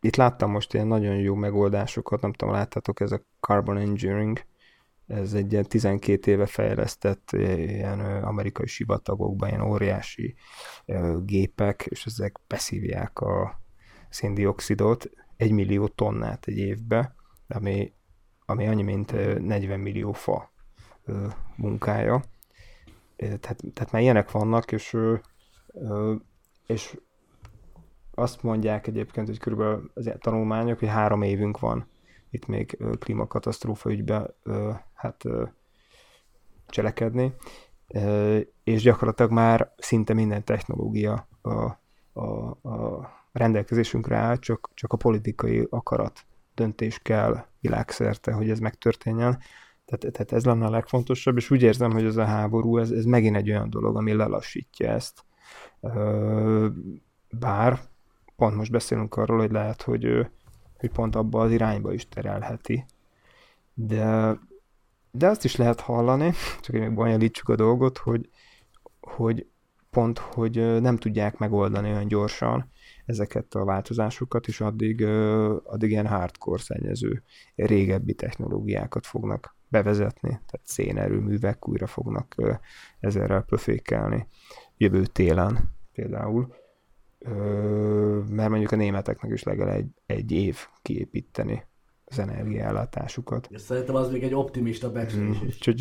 Speaker 1: itt láttam most ilyen nagyon jó megoldásokat, nem tudom, láttátok, ez a Carbon Engineering, ez egy ilyen 12 éve fejlesztett ilyen amerikai sivatagokban ilyen óriási gépek, és ezek beszívják a széndiokszidot, egy millió tonnát egy évbe, ami, ami annyi, mint 40 millió fa munkája. Tehát, tehát már ilyenek vannak, és, és azt mondják egyébként, hogy körülbelül az tanulmányok, hogy három évünk van itt még klímakatasztrófa ügybe hát cselekedni, és gyakorlatilag már szinte minden technológia a, a, a rendelkezésünkre áll, csak, csak a politikai akarat döntés kell világszerte, hogy ez megtörténjen. Tehát, tehát ez lenne a legfontosabb, és úgy érzem, hogy ez a háború, ez, ez megint egy olyan dolog, ami lelassítja ezt. Bár pont most beszélünk arról, hogy lehet, hogy, hogy pont abba az irányba is terelheti. De, de azt is lehet hallani, csak hogy még bonyolítsuk a dolgot, hogy, hogy pont, hogy nem tudják megoldani olyan gyorsan ezeket a változásokat, és addig, addig ilyen hardcore szennyező, régebbi technológiákat fognak bevezetni, tehát szénerőművek újra fognak ezerrel pöfékelni jövő télen például mert mondjuk a németeknek is legalább egy, egy év kiépíteni az energiállátásukat.
Speaker 2: Szerintem az még egy optimista becslés mm, is. Úgyhogy,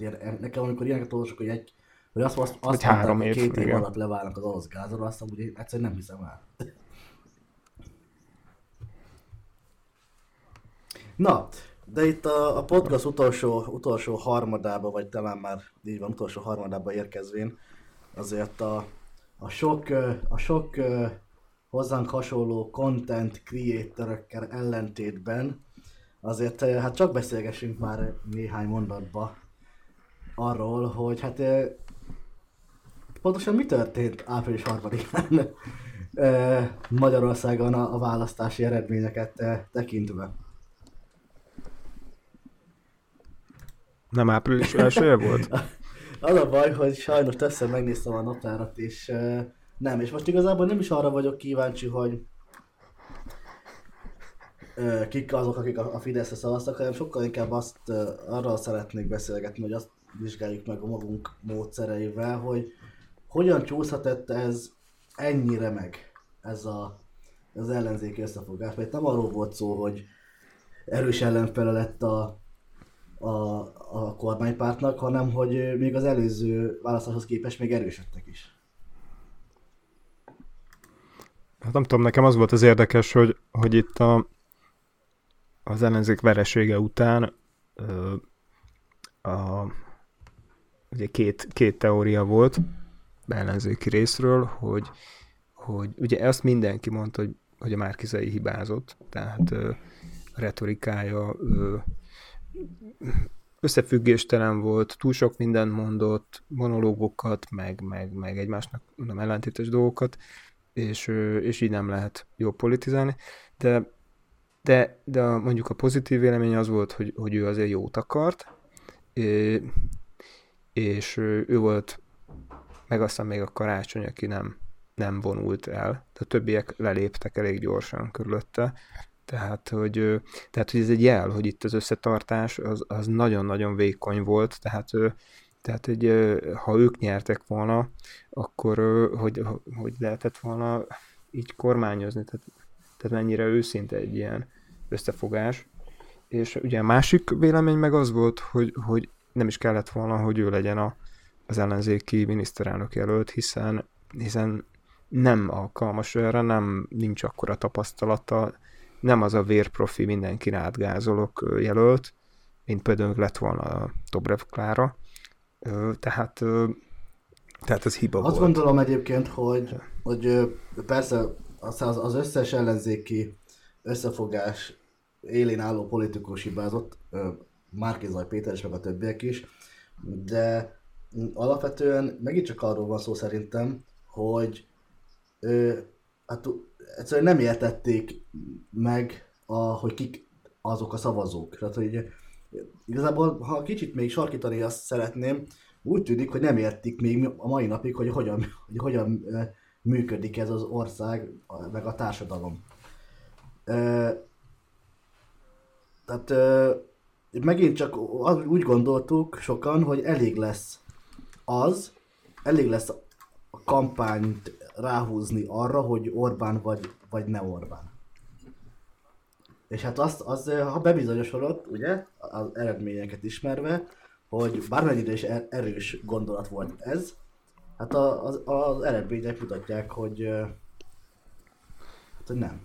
Speaker 2: ilyen, nekem amikor ilyeneket olvasok, hogy egy hogy azt, azt, azt három év, két év igen. alatt leválnak az orosz gázról, azt amúgy egyszerűen nem hiszem el. [laughs] Na, de itt a, a podcast utolsó, utolsó harmadába, vagy talán már így van, utolsó harmadába érkezvén, azért a a sok, a sok hozzánk hasonló content creatorökkel ellentétben azért hát csak beszélgessünk már néhány mondatba arról, hogy hát pontosan mi történt április 3-án Magyarországon a, a választási eredményeket tekintve.
Speaker 1: Nem április első volt? [laughs]
Speaker 2: Az a baj, hogy sajnos többször megnéztem a naptárat, és uh, nem. És most igazából nem is arra vagyok kíváncsi, hogy uh, kik azok, akik a, a Fideszre szavaztak, hanem sokkal inkább azt uh, arra szeretnék beszélgetni, hogy azt vizsgáljuk meg a magunk módszereivel, hogy hogyan csúszhatott ez ennyire meg, ez a, az ellenzéki összefogás. Mert nem arról volt szó, hogy erős ellenfele lett a a, a kormánypártnak, hanem hogy még az előző választáshoz képest még erősödtek is.
Speaker 1: Hát nem tudom, nekem az volt az érdekes, hogy, hogy itt a, az ellenzék veresége után ö, a, ugye két, két teória volt ellenzéki részről, hogy, hogy ugye ezt mindenki mondta, hogy, hogy a Márkizai hibázott, tehát a retorikája összefüggéstelen volt, túl sok mindent mondott, monológokat, meg, meg, meg egymásnak nem ellentétes dolgokat, és, és így nem lehet jó politizálni. De de, de a, mondjuk a pozitív vélemény az volt, hogy, hogy ő azért jót akart, és ő volt meg aztán még a karácsony, aki nem, nem vonult el. A többiek leléptek elég gyorsan körülötte. Tehát hogy, tehát, hogy ez egy jel, hogy itt az összetartás az, az nagyon-nagyon vékony volt, tehát, tehát hogy ha ők nyertek volna, akkor hogy, hogy lehetett volna így kormányozni, tehát, tehát mennyire őszinte egy ilyen összefogás. És ugye a másik vélemény meg az volt, hogy, hogy nem is kellett volna, hogy ő legyen a, az ellenzéki miniszterelnök jelölt, hiszen, hiszen nem alkalmas erre, nem nincs akkora tapasztalata, nem az a vérprofi mindenki átgázolok jelölt, mint például lett volna a Dobrev Klára. Tehát, tehát ez hiba
Speaker 2: Azt
Speaker 1: volt.
Speaker 2: gondolom egyébként, hogy, hogy persze az, az összes ellenzéki összefogás élén álló politikus hibázott, Márkizaj Péter és meg a többiek is, de alapvetően megint csak arról van szó szerintem, hogy ö, hát, egyszerűen nem értették meg, a, hogy kik azok a szavazók. Tehát, hogy igazából, ha kicsit még sarkítani azt szeretném, úgy tűnik, hogy nem értik még a mai napig, hogy hogyan, hogy hogyan működik ez az ország, meg a társadalom. Tehát megint csak úgy gondoltuk sokan, hogy elég lesz az, elég lesz a kampányt ráhúzni arra, hogy Orbán vagy, vagy ne Orbán. És hát azt, az, ha bebizonyosodott, ugye, az eredményeket ismerve, hogy bármennyire is er-, erős gondolat volt ez, hát az, az eredmények mutatják, hogy, hát, hogy nem.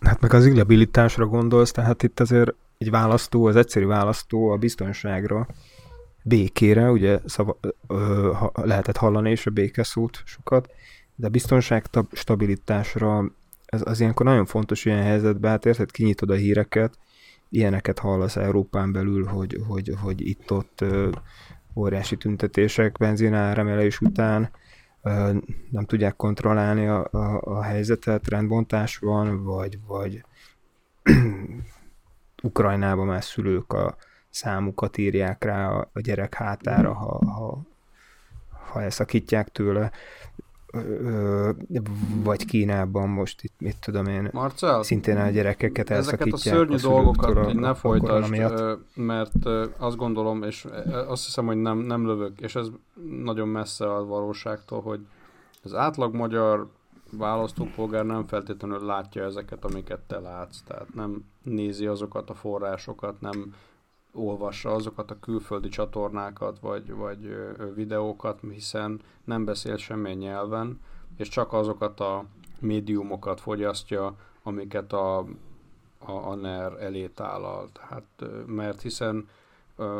Speaker 1: Hát meg az illabilitásra gondolsz, tehát itt azért egy választó, az egyszerű választó a biztonságra, békére, ugye szava, ö, ha, lehetett hallani is a békeszót sokat, de biztonság stabilitásra ez az ilyenkor nagyon fontos ilyen helyzetben, hát érted, kinyitod a híreket, ilyeneket hallasz Európán belül, hogy, hogy, hogy itt-ott óriási tüntetések benzináremelés után, nem tudják kontrollálni a, a, a helyzetet, rendbontás van, vagy, vagy [clears throat] Ukrajnában már szülők a számukat írják rá a, gyerek hátára, ha, ha, ha elszakítják tőle. Vagy Kínában most itt, mit tudom én,
Speaker 3: Marcel,
Speaker 1: szintén a gyerekeket elszakítják.
Speaker 3: Ezeket a szörnyű a dolgokat a, ne folytasd, mert azt gondolom, és azt hiszem, hogy nem, nem lövök, és ez nagyon messze a valóságtól, hogy az átlag magyar választópolgár nem feltétlenül látja ezeket, amiket te látsz, tehát nem nézi azokat a forrásokat, nem olvassa azokat a külföldi csatornákat, vagy, vagy videókat, hiszen nem beszél semmilyen nyelven, és csak azokat a médiumokat fogyasztja, amiket a, a, a NER elé tálal. Tehát, mert hiszen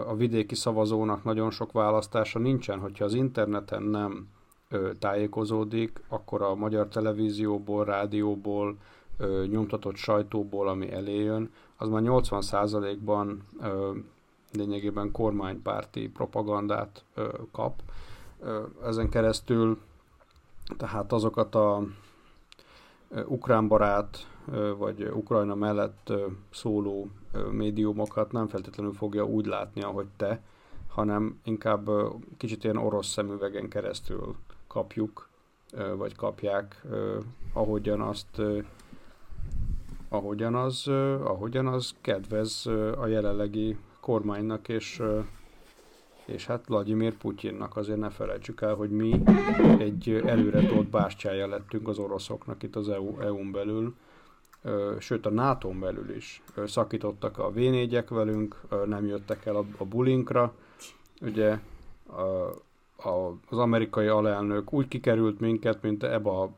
Speaker 3: a vidéki szavazónak nagyon sok választása nincsen, hogyha az interneten nem tájékozódik, akkor a magyar televízióból, rádióból, nyomtatott sajtóból, ami eléjön, az már 80%-ban lényegében kormánypárti propagandát kap. Ezen keresztül tehát azokat a ukránbarát vagy Ukrajna mellett szóló médiumokat nem feltétlenül fogja úgy látni, ahogy te, hanem inkább kicsit ilyen orosz szemüvegen keresztül kapjuk, vagy kapják, ahogyan azt ahogyan az, ahogyan az kedvez a jelenlegi kormánynak, és, és hát Vladimir Putyinnak azért ne felejtsük el, hogy mi egy előre tolt bástyája lettünk az oroszoknak itt az EU, EU-n belül, sőt a nato belül is. Szakítottak a v velünk, nem jöttek el a, a bulinkra, ugye a, a, az amerikai alelnök úgy kikerült minket, mint ebbe a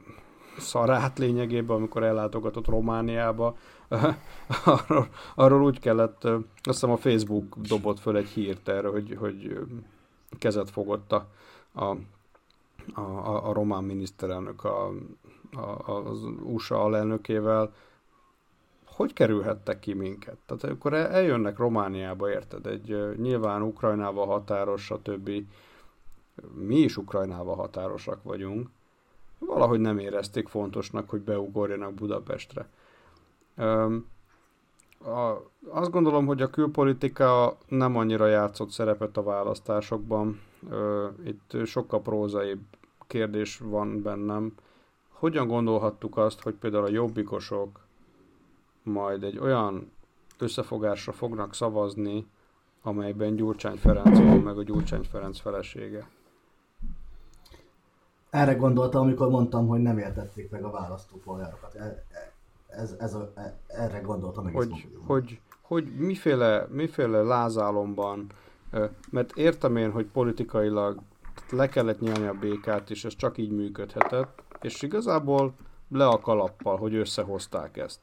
Speaker 3: szarát lényegében, amikor ellátogatott Romániába, [laughs] arról, arról úgy kellett, azt hiszem a Facebook dobott föl egy hírt erre, hogy, hogy kezet fogott a, a, a, a román miniszterelnök a, a, az USA alelnökével, hogy kerülhettek ki minket? Tehát akkor eljönnek Romániába, érted? Egy nyilván Ukrajnával határos, stb. Mi is Ukrajnával határosak vagyunk, valahogy nem érezték fontosnak, hogy beugorjanak Budapestre. Um, a, azt gondolom, hogy a külpolitika nem annyira játszott szerepet a választásokban. Ö, itt sokkal prózaibb kérdés van bennem. Hogyan gondolhattuk azt, hogy például a jobbikosok majd egy olyan összefogásra fognak szavazni, amelyben Gyurcsány Ferenc van, meg a Gyurcsány Ferenc felesége?
Speaker 2: Erre gondoltam, amikor mondtam, hogy nem értették meg a választópolgárokat. E, e, ez, ez a, e, erre gondoltam egész
Speaker 3: hogy, hogy, hogy miféle, miféle lázálomban, mert értem én, hogy politikailag le kellett nyelni a békát, és ez csak így működhetett, és igazából le a kalappal, hogy összehozták ezt.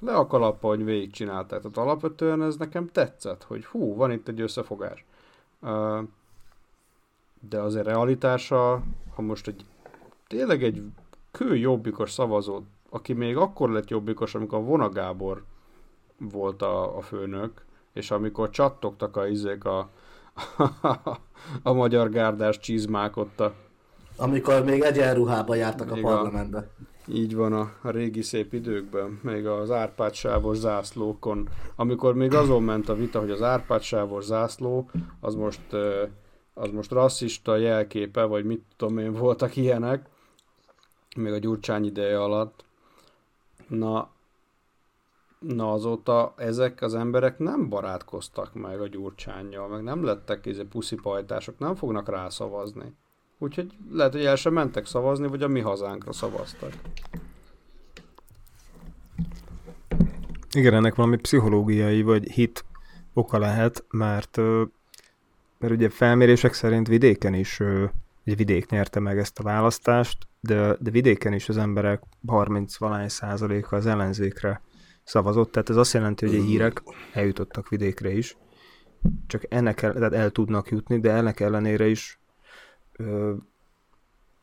Speaker 3: Le a kalappal, hogy végigcsinálták. Tehát alapvetően ez nekem tetszett, hogy hú, van itt egy összefogás. De azért realitása, ha most egy tényleg egy kő jobbikos szavazót aki még akkor lett jobbikos, amikor Vona Gábor volt a, a főnök, és amikor csattogtak a izék a, a, [laughs] a magyar gárdás csizmák ott a...
Speaker 2: Amikor még egyenruhában jártak a parlamentbe.
Speaker 3: Így van a, régi szép időkben, még az Árpád sávos zászlókon, amikor még azon ment a vita, hogy az Árpád sávos zászló, az most, az most rasszista jelképe, vagy mit tudom én, voltak ilyenek, még a Gyurcsány ideje alatt, Na, na azóta ezek az emberek nem barátkoztak meg a gyurcsányjal, meg nem lettek izé puszipajtások, nem fognak rászavazni. Úgyhogy lehet, hogy el sem mentek szavazni, vagy a mi hazánkra szavaztak.
Speaker 1: Igen, ennek valami pszichológiai vagy hit oka lehet, mert, mert ugye felmérések szerint vidéken is ugye vidék nyerte meg ezt a választást, de, de vidéken is az emberek 30 valány százaléka az ellenzékre szavazott, tehát ez azt jelenti, hogy a hírek eljutottak vidékre is, csak ennek el, tehát el tudnak jutni, de ennek ellenére is ö,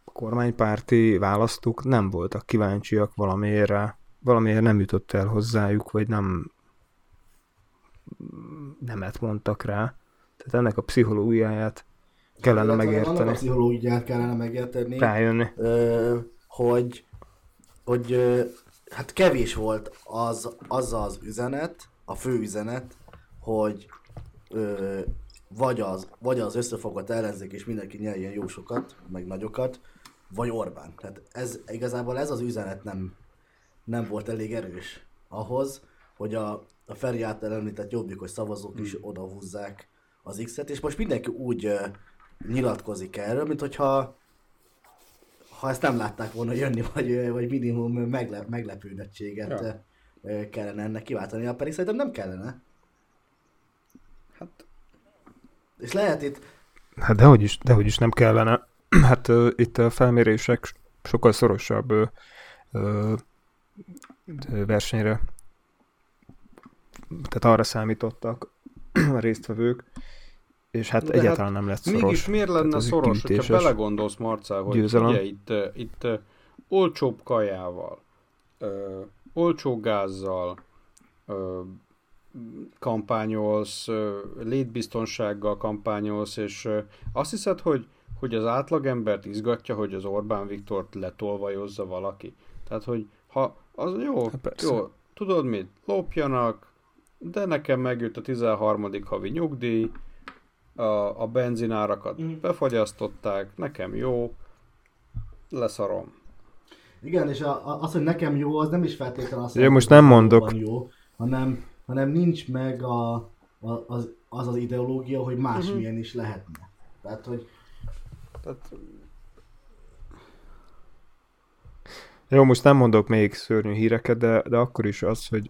Speaker 1: kormánypárti választók nem voltak kíváncsiak valamiért, valamiért nem jutott el hozzájuk, vagy nem nemet mondtak rá. Tehát ennek a pszichológiáját kellene megérteni. Annak a
Speaker 2: pszichológiát kellene megérteni.
Speaker 1: Rájönni.
Speaker 2: Hogy, hogy hát kevés volt az, az az üzenet, a fő üzenet, hogy ö, vagy, az, vagy az összefogott ellenzék és mindenki nyerjen jó sokat, meg nagyokat, vagy Orbán. Tehát ez, igazából ez az üzenet nem, nem volt elég erős ahhoz, hogy a, a Feri által említett jobbikos szavazók is hmm. odahúzzák az X-et, és most mindenki úgy nyilatkozik erről, mint hogyha ha ezt nem látták volna jönni, vagy, vagy minimum meglep, meglepődettséget ja. kellene ennek kiváltani, pedig szerintem nem kellene. Hát... És lehet itt...
Speaker 1: Hát dehogy is, dehogy is nem kellene. [clears throat] Hát uh, itt a felmérések sokkal szorosabb uh, uh, versenyre tehát arra számítottak a résztvevők, és hát De egyáltalán hát nem lett szoros.
Speaker 3: Mégis miért lenne hát szoros, hogyha belegondolsz, Marcel, hogy győzelem. ugye itt, itt olcsóbb kajával, uh, olcsó gázzal uh, kampányolsz, uh, létbiztonsággal kampányolsz, és uh, azt hiszed, hogy, hogy az átlagembert izgatja, hogy az Orbán Viktort letolvajozza valaki. Tehát, hogy ha az jó, hát jó, tudod mit, lopjanak, de nekem megjött a 13. havi nyugdíj, a, a benzinárakat mm. befagyasztották, nekem jó, leszarom.
Speaker 2: Igen, és a, a, az, hogy nekem jó, az nem is feltétlenül
Speaker 1: azt, most nem mondok.
Speaker 2: Jó, hanem, hanem nincs meg a, a, az, az az ideológia, hogy másmilyen uh-huh. is lehetne. Tehát, hogy... Tehát...
Speaker 1: Jó, most nem mondok még szörnyű híreket, de, de akkor is az, hogy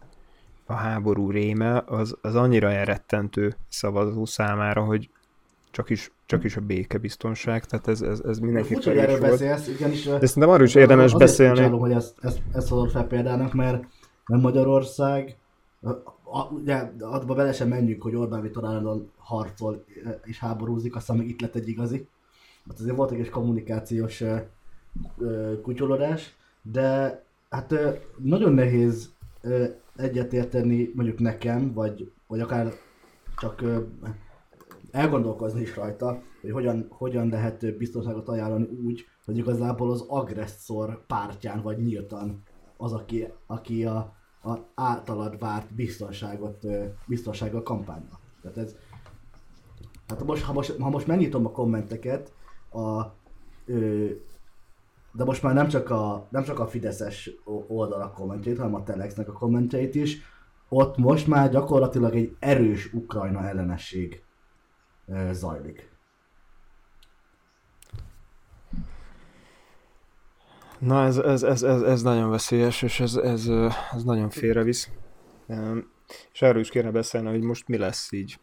Speaker 1: a háború réme, az, az annyira elrettentő szavazó számára, hogy csak is, csak is a békebiztonság, tehát ez, ez, ez mindenki
Speaker 2: Úgy, hogy erről volt. beszélsz, igenis... De
Speaker 1: szerintem arról is érdemes beszélni.
Speaker 2: Azért hogy ezt, ezt, ezt hozod fel példának, mert, mert Magyarország, a, ugye abba bele sem menjünk, hogy Orbán Viktor állandóan harcol és háborúzik, aztán még itt lett egy igazi. Hát azért volt egy kommunikációs kutyolodás, de hát nagyon nehéz egyetérteni mondjuk nekem, vagy, vagy akár csak elgondolkozni is rajta, hogy hogyan, hogyan lehet biztonságot ajánlani úgy, hogy igazából az agresszor pártján vagy nyíltan az, aki, aki a, a általad várt biztonságot, biztonsággal kampányol. Tehát ez, hát most, ha, most, ha most megnyitom a kommenteket, a, ö, de most már nem csak a, nem csak a Fideszes oldalak kommentjét, hanem a Telexnek a kommentjeit is, ott most már gyakorlatilag egy erős Ukrajna ellenesség zajlik.
Speaker 1: Na ez, ez, ez, ez, ez nagyon veszélyes, és ez, ez, ez nagyon félrevisz. És erről is kéne beszélni, hogy most mi lesz így.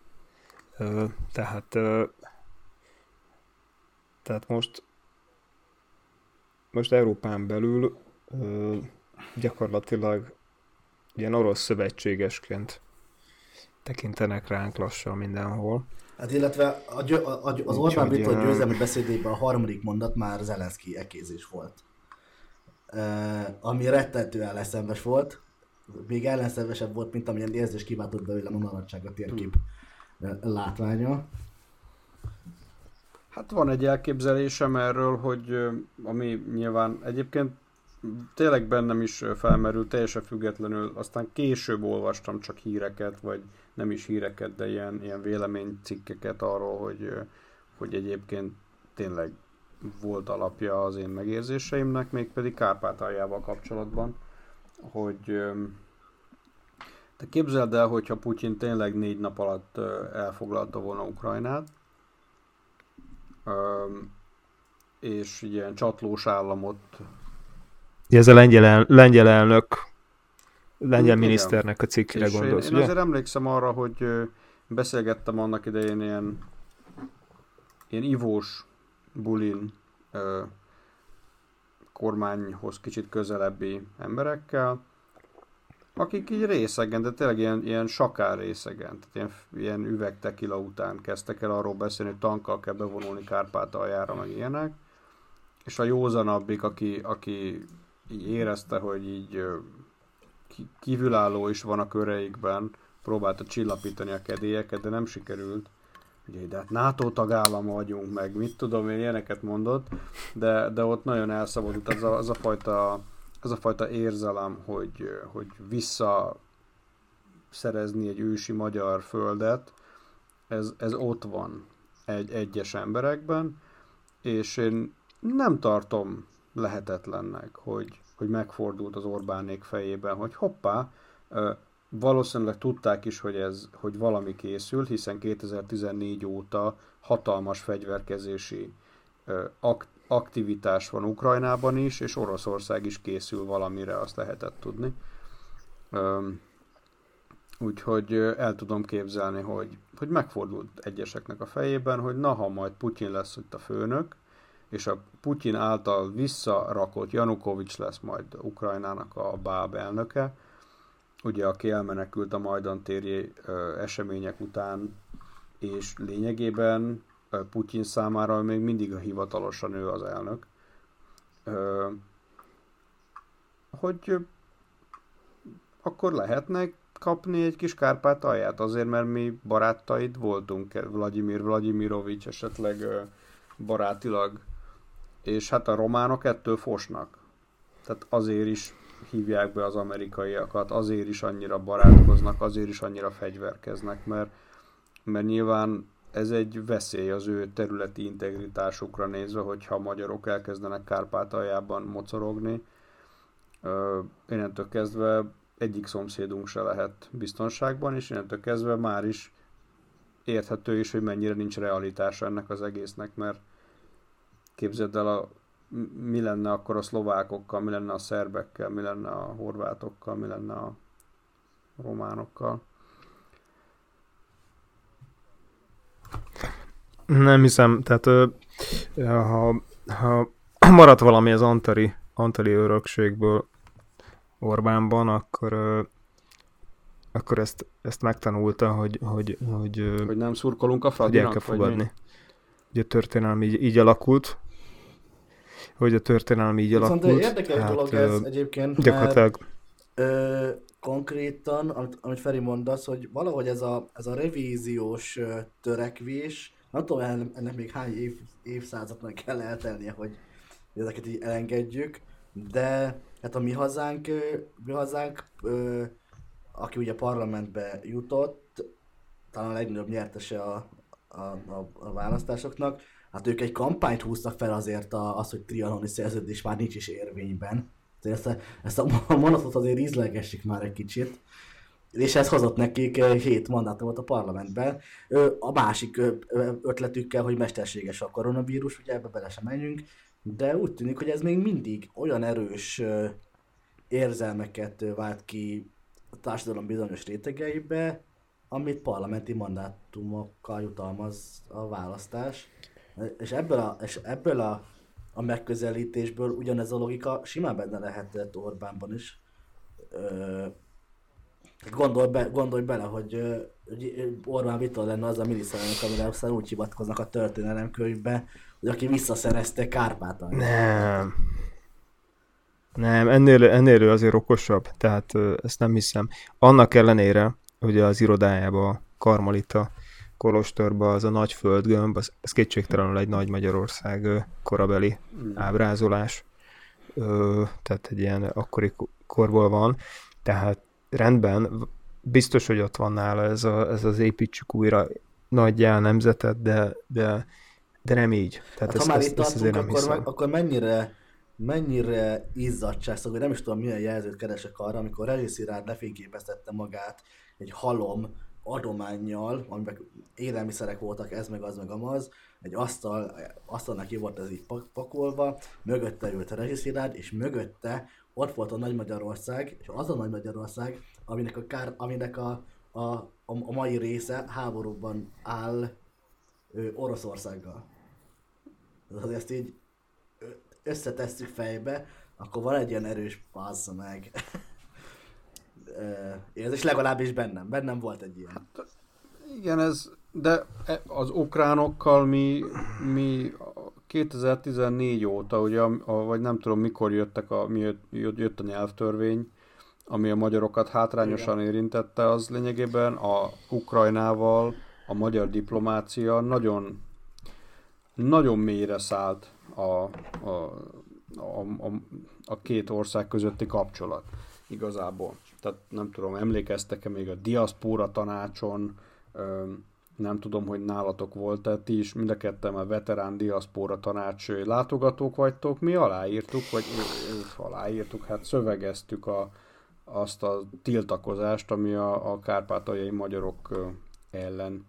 Speaker 1: Tehát, tehát most most Európán belül gyakorlatilag ilyen orosz szövetségesként tekintenek ránk lassan mindenhol.
Speaker 2: Hát illetve a, gyö, a, a, az Orbán Viktor győzelmi beszédében a harmadik mondat már Zelenszky ekézés volt. Uh, ami rettetően leszembes volt, még ellenszenvesebb volt, mint amilyen érzés kiváltott belőlem a maradtsága térkép hmm. látványa.
Speaker 3: Hát van egy elképzelésem erről, hogy ami nyilván egyébként tényleg bennem is felmerült, teljesen függetlenül, aztán később olvastam csak híreket, vagy nem is híreket, de ilyen, ilyen véleménycikkeket arról, hogy, hogy egyébként tényleg volt alapja az én megérzéseimnek, mégpedig Kárpátaljával kapcsolatban, hogy te képzeld el, hogyha Putyin tényleg négy nap alatt elfoglalta volna Ukrajnát, és ilyen csatlós államot
Speaker 1: ez a lengyel, el, lengyel elnök, lengyel Igen. miniszternek a cikkére gondolsz,
Speaker 3: én, én azért emlékszem arra, hogy beszélgettem annak idején ilyen, ilyen ivós bulin kormányhoz kicsit közelebbi emberekkel, akik így részegen, de tényleg ilyen, ilyen sakár részegen, tehát ilyen, ilyen üvegtekila után kezdtek el arról beszélni, hogy tankkal kell bevonulni Kárpátaljára, meg ilyenek, és a józanabbik, aki, aki így érezte, hogy így kívülálló is van a köreikben, próbálta csillapítani a kedélyeket, de nem sikerült. Ugye, de hát NATO tagállam vagyunk, meg mit tudom én, ilyeneket mondott, de, de ott nagyon elszabadult az a, az a fajta az a fajta érzelem, hogy, hogy vissza szerezni egy ősi magyar földet, ez, ez ott van egy egyes emberekben, és én nem tartom lehetetlennek, hogy, hogy megfordult az Orbánék fejében, hogy hoppá, valószínűleg tudták is, hogy, ez, hogy valami készül, hiszen 2014 óta hatalmas fegyverkezési aktivitás van Ukrajnában is, és Oroszország is készül valamire, azt lehetett tudni. Úgyhogy el tudom képzelni, hogy, hogy megfordult egyeseknek a fejében, hogy na, ha majd Putyin lesz itt a főnök, és a Putyin által visszarakott Janukovics lesz majd Ukrajnának a báb elnöke, ugye aki elmenekült a Majdan téri események után, és lényegében Putyin számára még mindig a hivatalosan ő az elnök. Hogy akkor lehetne kapni egy kis Kárpát alját, azért, mert mi barátaid voltunk, Vladimir Vladimirovics esetleg barátilag, és hát a románok ettől fosnak. Tehát azért is hívják be az amerikaiakat, azért is annyira barátkoznak, azért is annyira fegyverkeznek, mert, mert nyilván ez egy veszély az ő területi integritásukra nézve, hogyha a magyarok elkezdenek Kárpátaljában mocorogni. Innentől kezdve egyik szomszédunk se lehet biztonságban, és innentől kezdve már is érthető is, hogy mennyire nincs realitása ennek az egésznek, mert képzeld el, a, mi lenne akkor a szlovákokkal, mi lenne a szerbekkel, mi lenne a horvátokkal, mi lenne a románokkal.
Speaker 1: Nem hiszem, tehát ha, ha [clears throat] maradt valami az Antari, Antari örökségből Orbánban, akkor akkor ezt, ezt megtanulta, hogy, hogy, hogy,
Speaker 3: hogy nem szurkolunk a Fradinak,
Speaker 1: el kell fogadni. Ugye a történelem így, így alakult, hogy a történelem így Viszont alakult.
Speaker 2: Érdekes hát, dolog ez egyébként,
Speaker 1: gyakorlatilag...
Speaker 2: mert, ö, konkrétan, amit, amit Feri mondasz, hogy valahogy ez a, ez a revíziós törekvés, nem tudom, ennek még hány év, évszázadnak kell eltelnie, hogy ezeket így elengedjük, de hát a mi hazánk, mi hazánk aki ugye parlamentbe jutott, talán a legnagyobb nyertese a, a, a, a választásoknak, hát ők egy kampányt húztak fel azért a, az, hogy trianoni szerződés már nincs is érvényben. Ezt a, ezt a [laughs] mondatot azért ízlegessük már egy kicsit. És ez hozott nekik 7 mandátumot a parlamentben. A másik ötletükkel, hogy mesterséges a koronavírus, ugye ebbe bele sem menjünk, de úgy tűnik, hogy ez még mindig olyan erős érzelmeket vált ki a társadalom bizonyos rétegeibe, amit parlamenti mandátumokkal jutalmaz a választás. És ebből a, és ebből a, a megközelítésből ugyanez a logika simán benne lehetett Orbánban is. Ö, gondolj, be, gondolj bele, hogy, hogy Orbán Viktor lenne az a miniszterelnök, amire aztán úgy hivatkoznak a történelemkönyvbe, hogy aki visszaszerezte Kárpátal.
Speaker 1: Nem. Nem, ennél, ennél ő azért okosabb, tehát ezt nem hiszem. Annak ellenére, hogy az irodájába, Karmalita kolostorba az a nagy földgömb, az, az kétségtelenül egy nagy Magyarország korabeli mm. ábrázolás, ö, tehát egy ilyen akkori korból van, tehát rendben, biztos, hogy ott van nála ez, a, ez az építsük újra. Nagyjá nemzetet, de, de, de nem így.
Speaker 2: Tehát hát, ezt, ha már ezt, itt tartunk, akkor, me, akkor mennyire mennyire izzadság, szóval nem is tudom milyen jelzőt keresek arra, amikor Rezi Szilárd lefényképeztette magát egy halom adományjal, amiben élelmiszerek voltak, ez meg az meg amaz, egy asztal, asztalnak ki volt ez így pakolva, mögötte ült a és mögötte ott volt a Nagy Magyarország, és az a Nagy Magyarország, aminek a, kár, aminek a, a, a, a mai része háborúban áll ő, Oroszországgal. Azért ezt így összetesszük fejbe, akkor van egy ilyen erős passz meg. [laughs] is legalábbis bennem. Bennem volt egy ilyen. Hát,
Speaker 3: igen, ez, de e, az ukránokkal mi, mi 2014 óta, ugye, vagy nem tudom mikor jöttek a, mi jött, jött a nyelvtörvény, ami a magyarokat hátrányosan Igen. érintette, az lényegében a Ukrajnával a magyar diplomácia nagyon, nagyon mélyre szállt a, a, a, a, a két ország közötti kapcsolat igazából. Tehát nem tudom, emlékeztek-e még a diaszpóra tanácson, nem tudom, hogy nálatok volt-e, ti is mind a ketten a veterán diaszpóra tanács látogatók vagytok, mi aláírtuk, vagy aláírtuk, hát szövegeztük a, azt a tiltakozást, ami a, a kárpátaljai magyarok ellen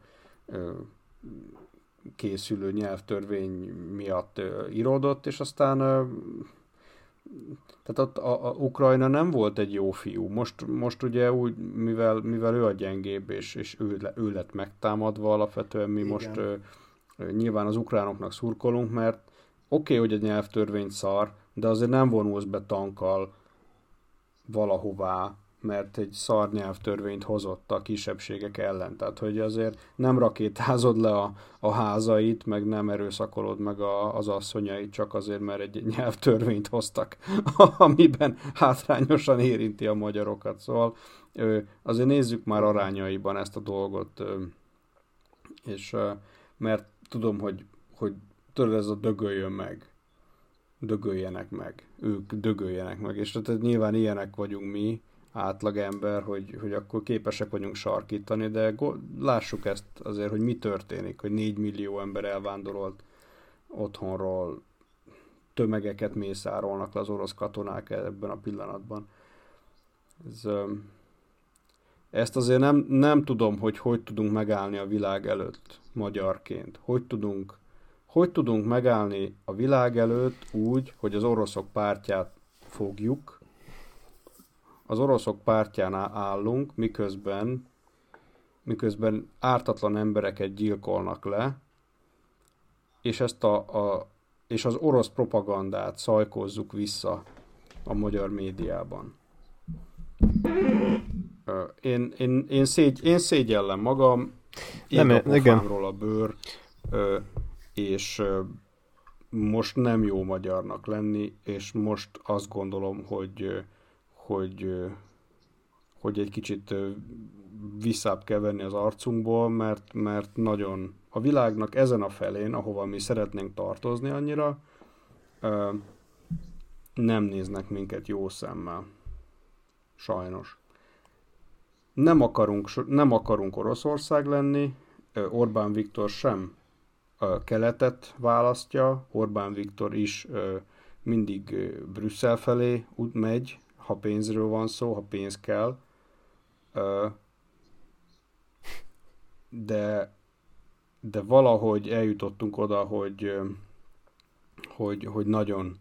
Speaker 3: készülő nyelvtörvény miatt íródott, és aztán tehát ott a, a Ukrajna nem volt egy jó fiú. Most, most ugye úgy, mivel, mivel ő a gyengébb, és, és ő, ő lett megtámadva alapvetően, mi Igen. most ö, nyilván az ukránoknak szurkolunk, mert oké, okay, hogy a nyelvtörvény szar, de azért nem vonulsz be tankkal valahová, mert egy szarnyelvtörvényt hozott a kisebbségek ellen. Tehát, hogy azért nem rakétázod le a, a házait, meg nem erőszakolod meg a, az asszonyait csak azért, mert egy nyelvtörvényt hoztak, [laughs] amiben hátrányosan érinti a magyarokat. Szóval azért nézzük már arányaiban ezt a dolgot, és mert tudom, hogy, hogy tudod, ez a dögöljön meg dögöljenek meg, ők dögöljenek meg, és tehát nyilván ilyenek vagyunk mi, átlagember, hogy, hogy akkor képesek vagyunk sarkítani, de lássuk ezt azért, hogy mi történik, hogy 4 millió ember elvándorolt otthonról, tömegeket mészárolnak le az orosz katonák ebben a pillanatban. Ez, ezt azért nem, nem tudom, hogy hogy tudunk megállni a világ előtt magyarként. Hogy tudunk, hogy tudunk megállni a világ előtt úgy, hogy az oroszok pártját fogjuk, az oroszok pártján állunk, miközben, miközben ártatlan embereket gyilkolnak le, és, ezt a, a, és az orosz propagandát szajkozzuk vissza a magyar médiában. Én, én, én, szégy, én szégyellem magam, nem, a igen. a bőr, és most nem jó magyarnak lenni, és most azt gondolom, hogy hogy, hogy egy kicsit visszább kell venni az arcunkból, mert, mert nagyon a világnak ezen a felén, ahova mi szeretnénk tartozni annyira, nem néznek minket jó szemmel. Sajnos. Nem akarunk, nem akarunk Oroszország lenni, Orbán Viktor sem keletet választja, Orbán Viktor is mindig Brüsszel felé megy, ha pénzről van szó, ha pénz kell. De, de valahogy eljutottunk oda, hogy, hogy, hogy nagyon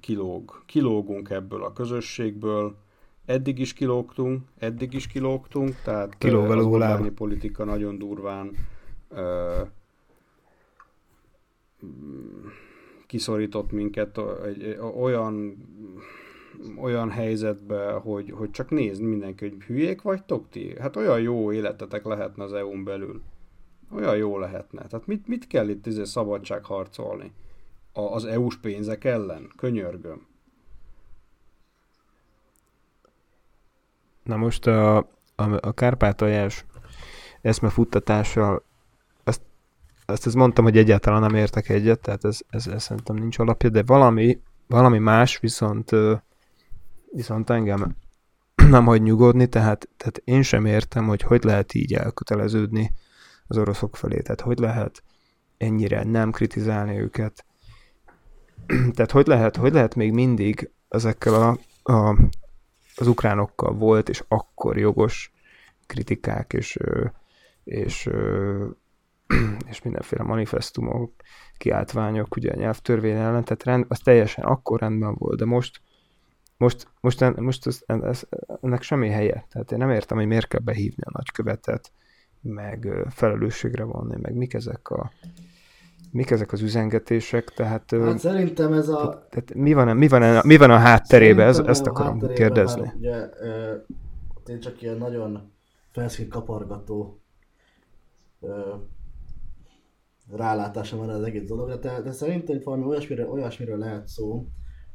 Speaker 3: kilóg, kilógunk ebből a közösségből. Eddig is kilógtunk, eddig is kilógtunk, tehát
Speaker 1: Kilóg
Speaker 3: az Orbáni politika nagyon durván kiszorított minket egy, olyan olyan helyzetbe, hogy, hogy csak nézd mindenki, hogy hülyék vagytok ti? Hát olyan jó életetek lehetne az EU-n belül. Olyan jó lehetne. Tehát mit, mit kell itt izé szabadság harcolni? A, az EU-s pénzek ellen? Könyörgöm.
Speaker 1: Na most a, a, a kárpátaljás eszmefuttatással ezt, ezt, ezt mondtam, hogy egyáltalán nem értek egyet, tehát ez, ez, ez szerintem nincs alapja, de valami, valami más viszont viszont engem [clears throat] nem hagy nyugodni, tehát, tehát én sem értem, hogy hogy lehet így elköteleződni az oroszok felé, tehát hogy lehet ennyire nem kritizálni őket. [clears throat] tehát hogy lehet, hogy lehet még mindig ezekkel a, a, az ukránokkal volt, és akkor jogos kritikák, és, és, [clears throat] és mindenféle manifestumok, kiáltványok, ugye a nyelvtörvény ellen, tehát rend, az teljesen akkor rendben volt, de most most, most, most ez, ez, ennek semmi helye. Tehát én nem értem, hogy miért kell behívni a nagykövetet, meg felelősségre vonni, meg mik ezek a mik ezek az üzengetések, tehát...
Speaker 2: Hát szerintem ez a... Tehát,
Speaker 1: tehát mi, van, mi, van, mi van a hátterében, ez, ezt akarom kérdezni.
Speaker 2: Már, ugye, én csak ilyen nagyon felszín kapargató rálátásom van az egész dologra, de, de szerintem itt valami olyasmiről, olyasmiről lehet szó,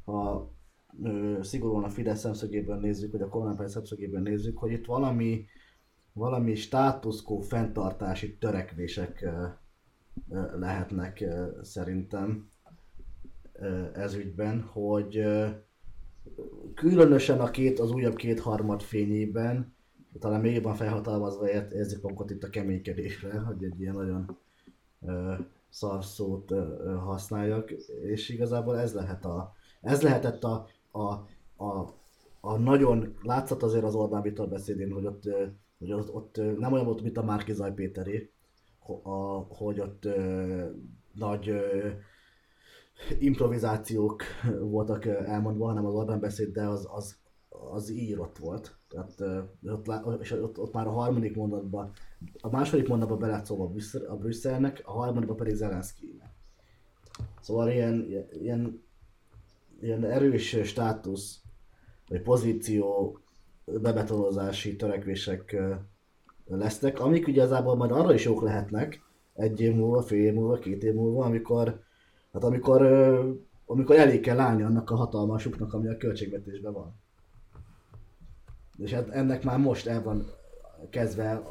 Speaker 2: ha szigorúan a Fidesz szemszögéből nézzük, vagy a kormánypárt szemszögéből nézzük, hogy itt valami, valami státuszkó fenntartási törekvések lehetnek szerintem ez ügyben, hogy különösen a két, az újabb kétharmad fényében, talán még jobban felhatalmazva érzik magukat itt a keménykedésre, hogy egy ilyen nagyon szarszót használjak, és igazából ez lehet a, ez lehetett a, a, a, a nagyon, látszat azért az Orbán Viktor beszédén, hogy ott, hogy ott, ott nem olyan volt, mint a Márki Zaj Péteré, hogy ott nagy improvizációk voltak elmondva, hanem az Orbán beszéd, de az, az, az írott volt. Tehát, ott, és ott, ott, már a harmadik mondatban, a második mondatban be szólva a Brüsszelnek, a harmadikban pedig Zelenszkinek. Szóval ilyen, ilyen ilyen erős státusz, vagy pozíció bebetonozási törekvések lesznek, amik igazából majd arra is jók lehetnek, egy év múlva, fél év múlva, két év múlva, amikor, hát amikor, amikor elég kell állni annak a hatalmasuknak, ami a költségvetésben van. És hát ennek már most el van kezdve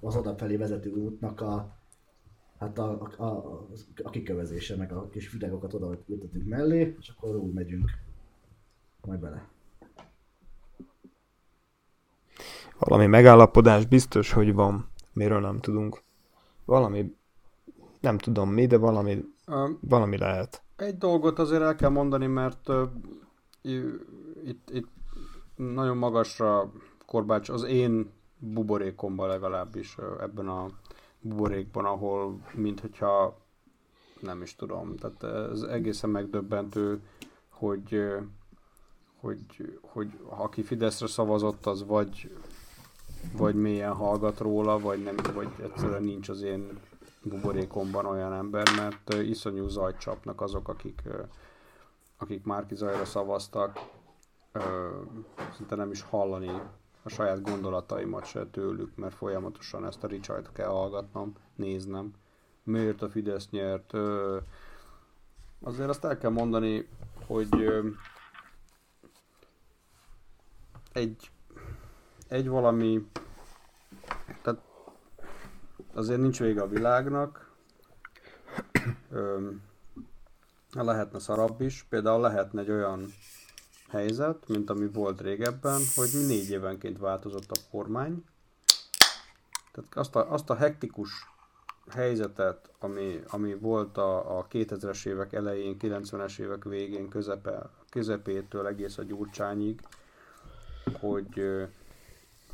Speaker 2: az odafelé vezető útnak a, hát a, a, a, a kikövezése, meg a kis videókat oda ültetünk mellé, és akkor úgy megyünk majd bele.
Speaker 1: Valami megállapodás biztos, hogy van, miről nem tudunk. Valami, nem tudom mi, de valami, uh, valami lehet.
Speaker 3: Egy dolgot azért el kell mondani, mert uh, itt, itt nagyon magasra korbács az én buborékomban legalábbis uh, ebben a buborékban, ahol mintha nem is tudom, tehát ez egészen megdöbbentő, hogy, hogy, hogy aki Fideszre szavazott, az vagy, vagy mélyen hallgat róla, vagy nem, vagy egyszerűen nincs az én buborékomban olyan ember, mert iszonyú zajt csapnak azok, akik, akik Márki Zajra szavaztak, szinte nem is hallani a saját gondolataimat se tőlük, mert folyamatosan ezt a Richard kell hallgatnom, néznem. Miért a Fidesz nyert? Azért azt el kell mondani, hogy egy egy valami, tehát azért nincs vége a világnak, lehetne szarabb is, például lehetne egy olyan helyzet, mint ami volt régebben, hogy négy évenként változott a kormány. Tehát azt a, azt a hektikus helyzetet, ami, ami volt a, a 2000-es évek elején, 90-es évek végén, közepe, közepétől egész a Gyurcsányig, hogy,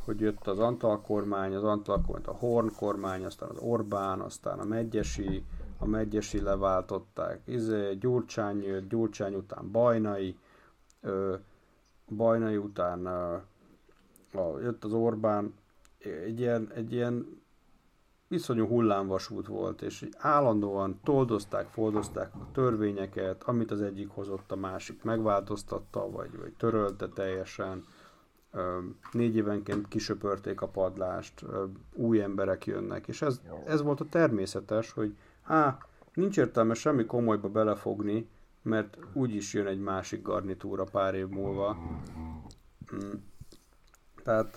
Speaker 3: hogy jött az Antal kormány, az Antal kormány, a Horn kormány, aztán az Orbán, aztán a Megyesi, a Megyesi leváltották, izé, Gyurcsány jött, Gyurcsány után Bajnai, Bajnai után a, jött az Orbán, egy ilyen, egy ilyen iszonyú hullámvasút volt, és állandóan toldozták, foldozták a törvényeket, amit az egyik hozott, a másik megváltoztatta, vagy, vagy törölte teljesen. Négy évenként kisöpörték a padlást, új emberek jönnek, és ez, ez volt a természetes, hogy á, nincs értelme semmi komolyba belefogni, mert úgyis jön egy másik garnitúra pár év múlva. Mm. Tehát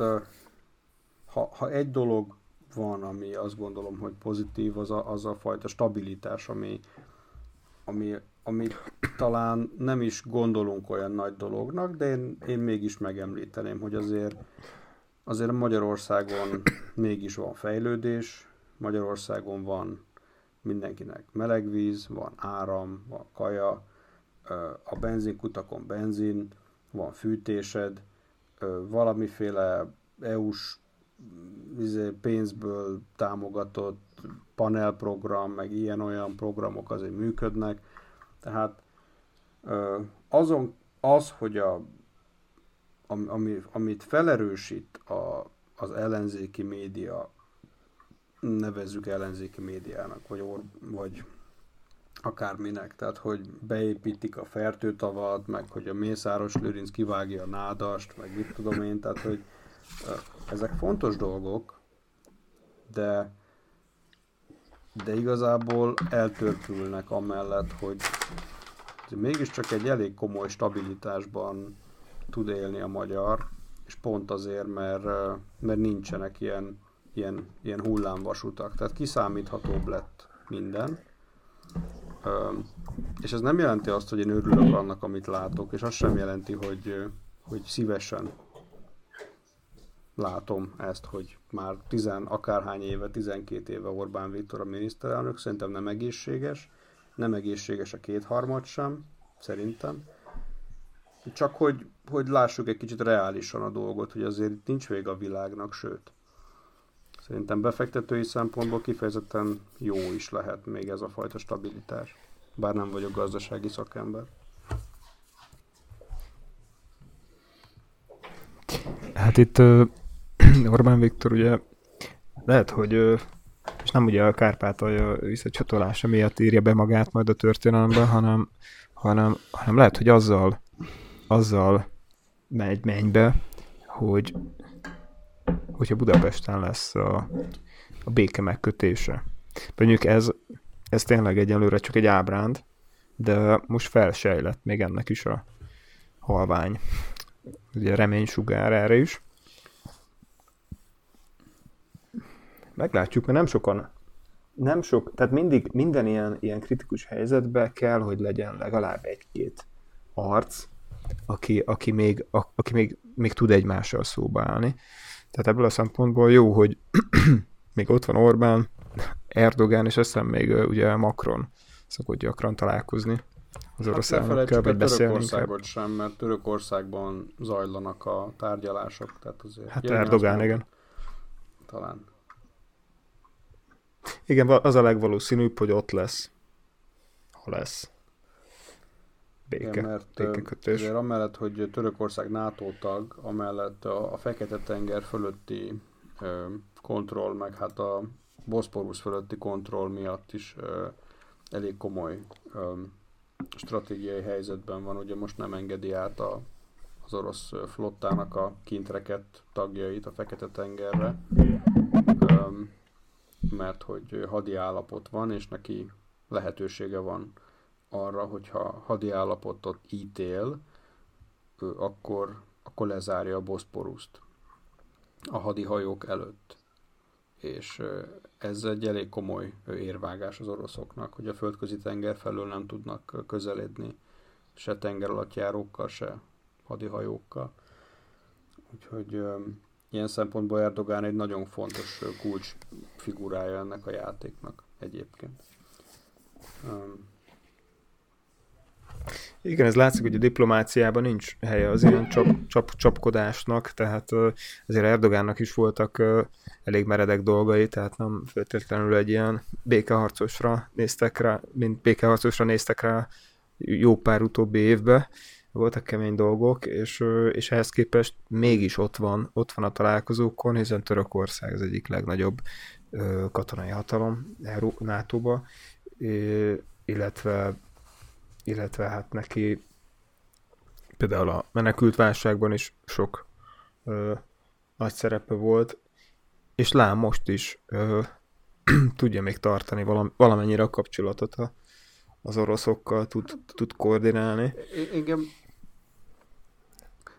Speaker 3: ha, ha egy dolog van, ami azt gondolom, hogy pozitív, az a, az a fajta stabilitás, ami, ami, ami talán nem is gondolunk olyan nagy dolognak, de én, én mégis megemlíteném, hogy azért, azért Magyarországon mégis van fejlődés, Magyarországon van mindenkinek meleg víz, van áram, van kaja, a benzinkutakon benzin, van fűtésed, valamiféle EU-s izé, pénzből támogatott panelprogram, meg ilyen-olyan programok azért működnek. Tehát azon az, hogy a, ami, amit felerősít a, az ellenzéki média, nevezzük ellenzéki médiának, vagy, or, vagy akárminek, tehát hogy beépítik a fertőtavat, meg hogy a Mészáros Lőrinc kivágja a nádast, meg mit tudom én, tehát hogy ezek fontos dolgok, de de igazából eltörpülnek amellett, hogy mégiscsak egy elég komoly stabilitásban tud élni a magyar, és pont azért, mert, mert nincsenek ilyen, ilyen, ilyen hullámvasutak. Tehát kiszámíthatóbb lett minden. És ez nem jelenti azt, hogy én örülök annak, amit látok, és az sem jelenti, hogy, hogy szívesen látom ezt, hogy már tizen, akárhány éve, 12 éve Orbán Viktor a miniszterelnök, szerintem nem egészséges, nem egészséges a kétharmad sem, szerintem. Csak hogy, hogy lássuk egy kicsit reálisan a dolgot, hogy azért nincs vége a világnak, sőt. Szerintem befektetői szempontból kifejezetten jó is lehet még ez a fajta stabilitás. Bár nem vagyok gazdasági szakember.
Speaker 1: Hát itt [clears throat] Orbán Viktor ugye lehet, hogy és nem ugye a Kárpátalja visszacsatolása miatt írja be magát majd a történelembe, hanem, hanem, hanem lehet, hogy azzal, azzal megy mennybe, hogy hogyha Budapesten lesz a, a béke megkötése. Mondjuk ez, ez tényleg egyelőre csak egy ábránd, de most felsejlett még ennek is a halvány ugye reménysugár erre is. Meglátjuk, mert nem sokan, nem sok, tehát mindig minden ilyen, ilyen kritikus helyzetben kell, hogy legyen legalább egy-két arc, aki, aki, még, a, aki még, még tud egymással szóba állni. Tehát ebből a szempontból jó, hogy [clears throat] még ott van Orbán, Erdogán, és aztán még ugye Macron szokott gyakran találkozni
Speaker 3: az orosz hát elnökkel, vagy Törökországot sem, mert Törökországban zajlanak a tárgyalások, tehát azért...
Speaker 1: Hát Erdogán, igen.
Speaker 3: Talán.
Speaker 1: Igen, az a legvalószínűbb, hogy ott lesz. Ha lesz. Béke, Igen, mert békekötés.
Speaker 3: Azért amellett, hogy Törökország NATO tag, amellett a, a Fekete-tenger fölötti ö, kontroll, meg hát a Boszporusz fölötti kontroll miatt is ö, elég komoly ö, stratégiai helyzetben van. Ugye most nem engedi át a, az orosz flottának a kintreket tagjait a Fekete-tengerre, ö, mert hogy hadi állapot van, és neki lehetősége van arra, hogyha hadi állapotot ítél, akkor, akkor lezárja a Boszporuszt. a hadihajók előtt. És ez egy elég komoly érvágás az oroszoknak, hogy a földközi tenger felől nem tudnak közeledni se tenger alatt járókkal, se hadihajókkal. Úgyhogy ilyen szempontból Erdogán egy nagyon fontos kulcs figurája ennek a játéknak egyébként.
Speaker 1: Igen, ez látszik, hogy a diplomáciában nincs helye az ilyen csap, csap, csapkodásnak, tehát azért Erdogánnak is voltak elég meredek dolgai, tehát nem feltétlenül egy ilyen békeharcosra néztek rá, mint békeharcosra néztek rá jó pár utóbbi évben, voltak kemény dolgok, és, és ehhez képest mégis ott van, ott van a találkozókon, hiszen Törökország az egyik legnagyobb katonai hatalom NATO-ba, illetve illetve hát neki például a menekült válságban is sok ö, nagy szerepe volt, és lám most is ö, [clears throat] tudja még tartani valam, valamennyire a kapcsolatot a, az oroszokkal, tud, tud koordinálni.
Speaker 3: Igen.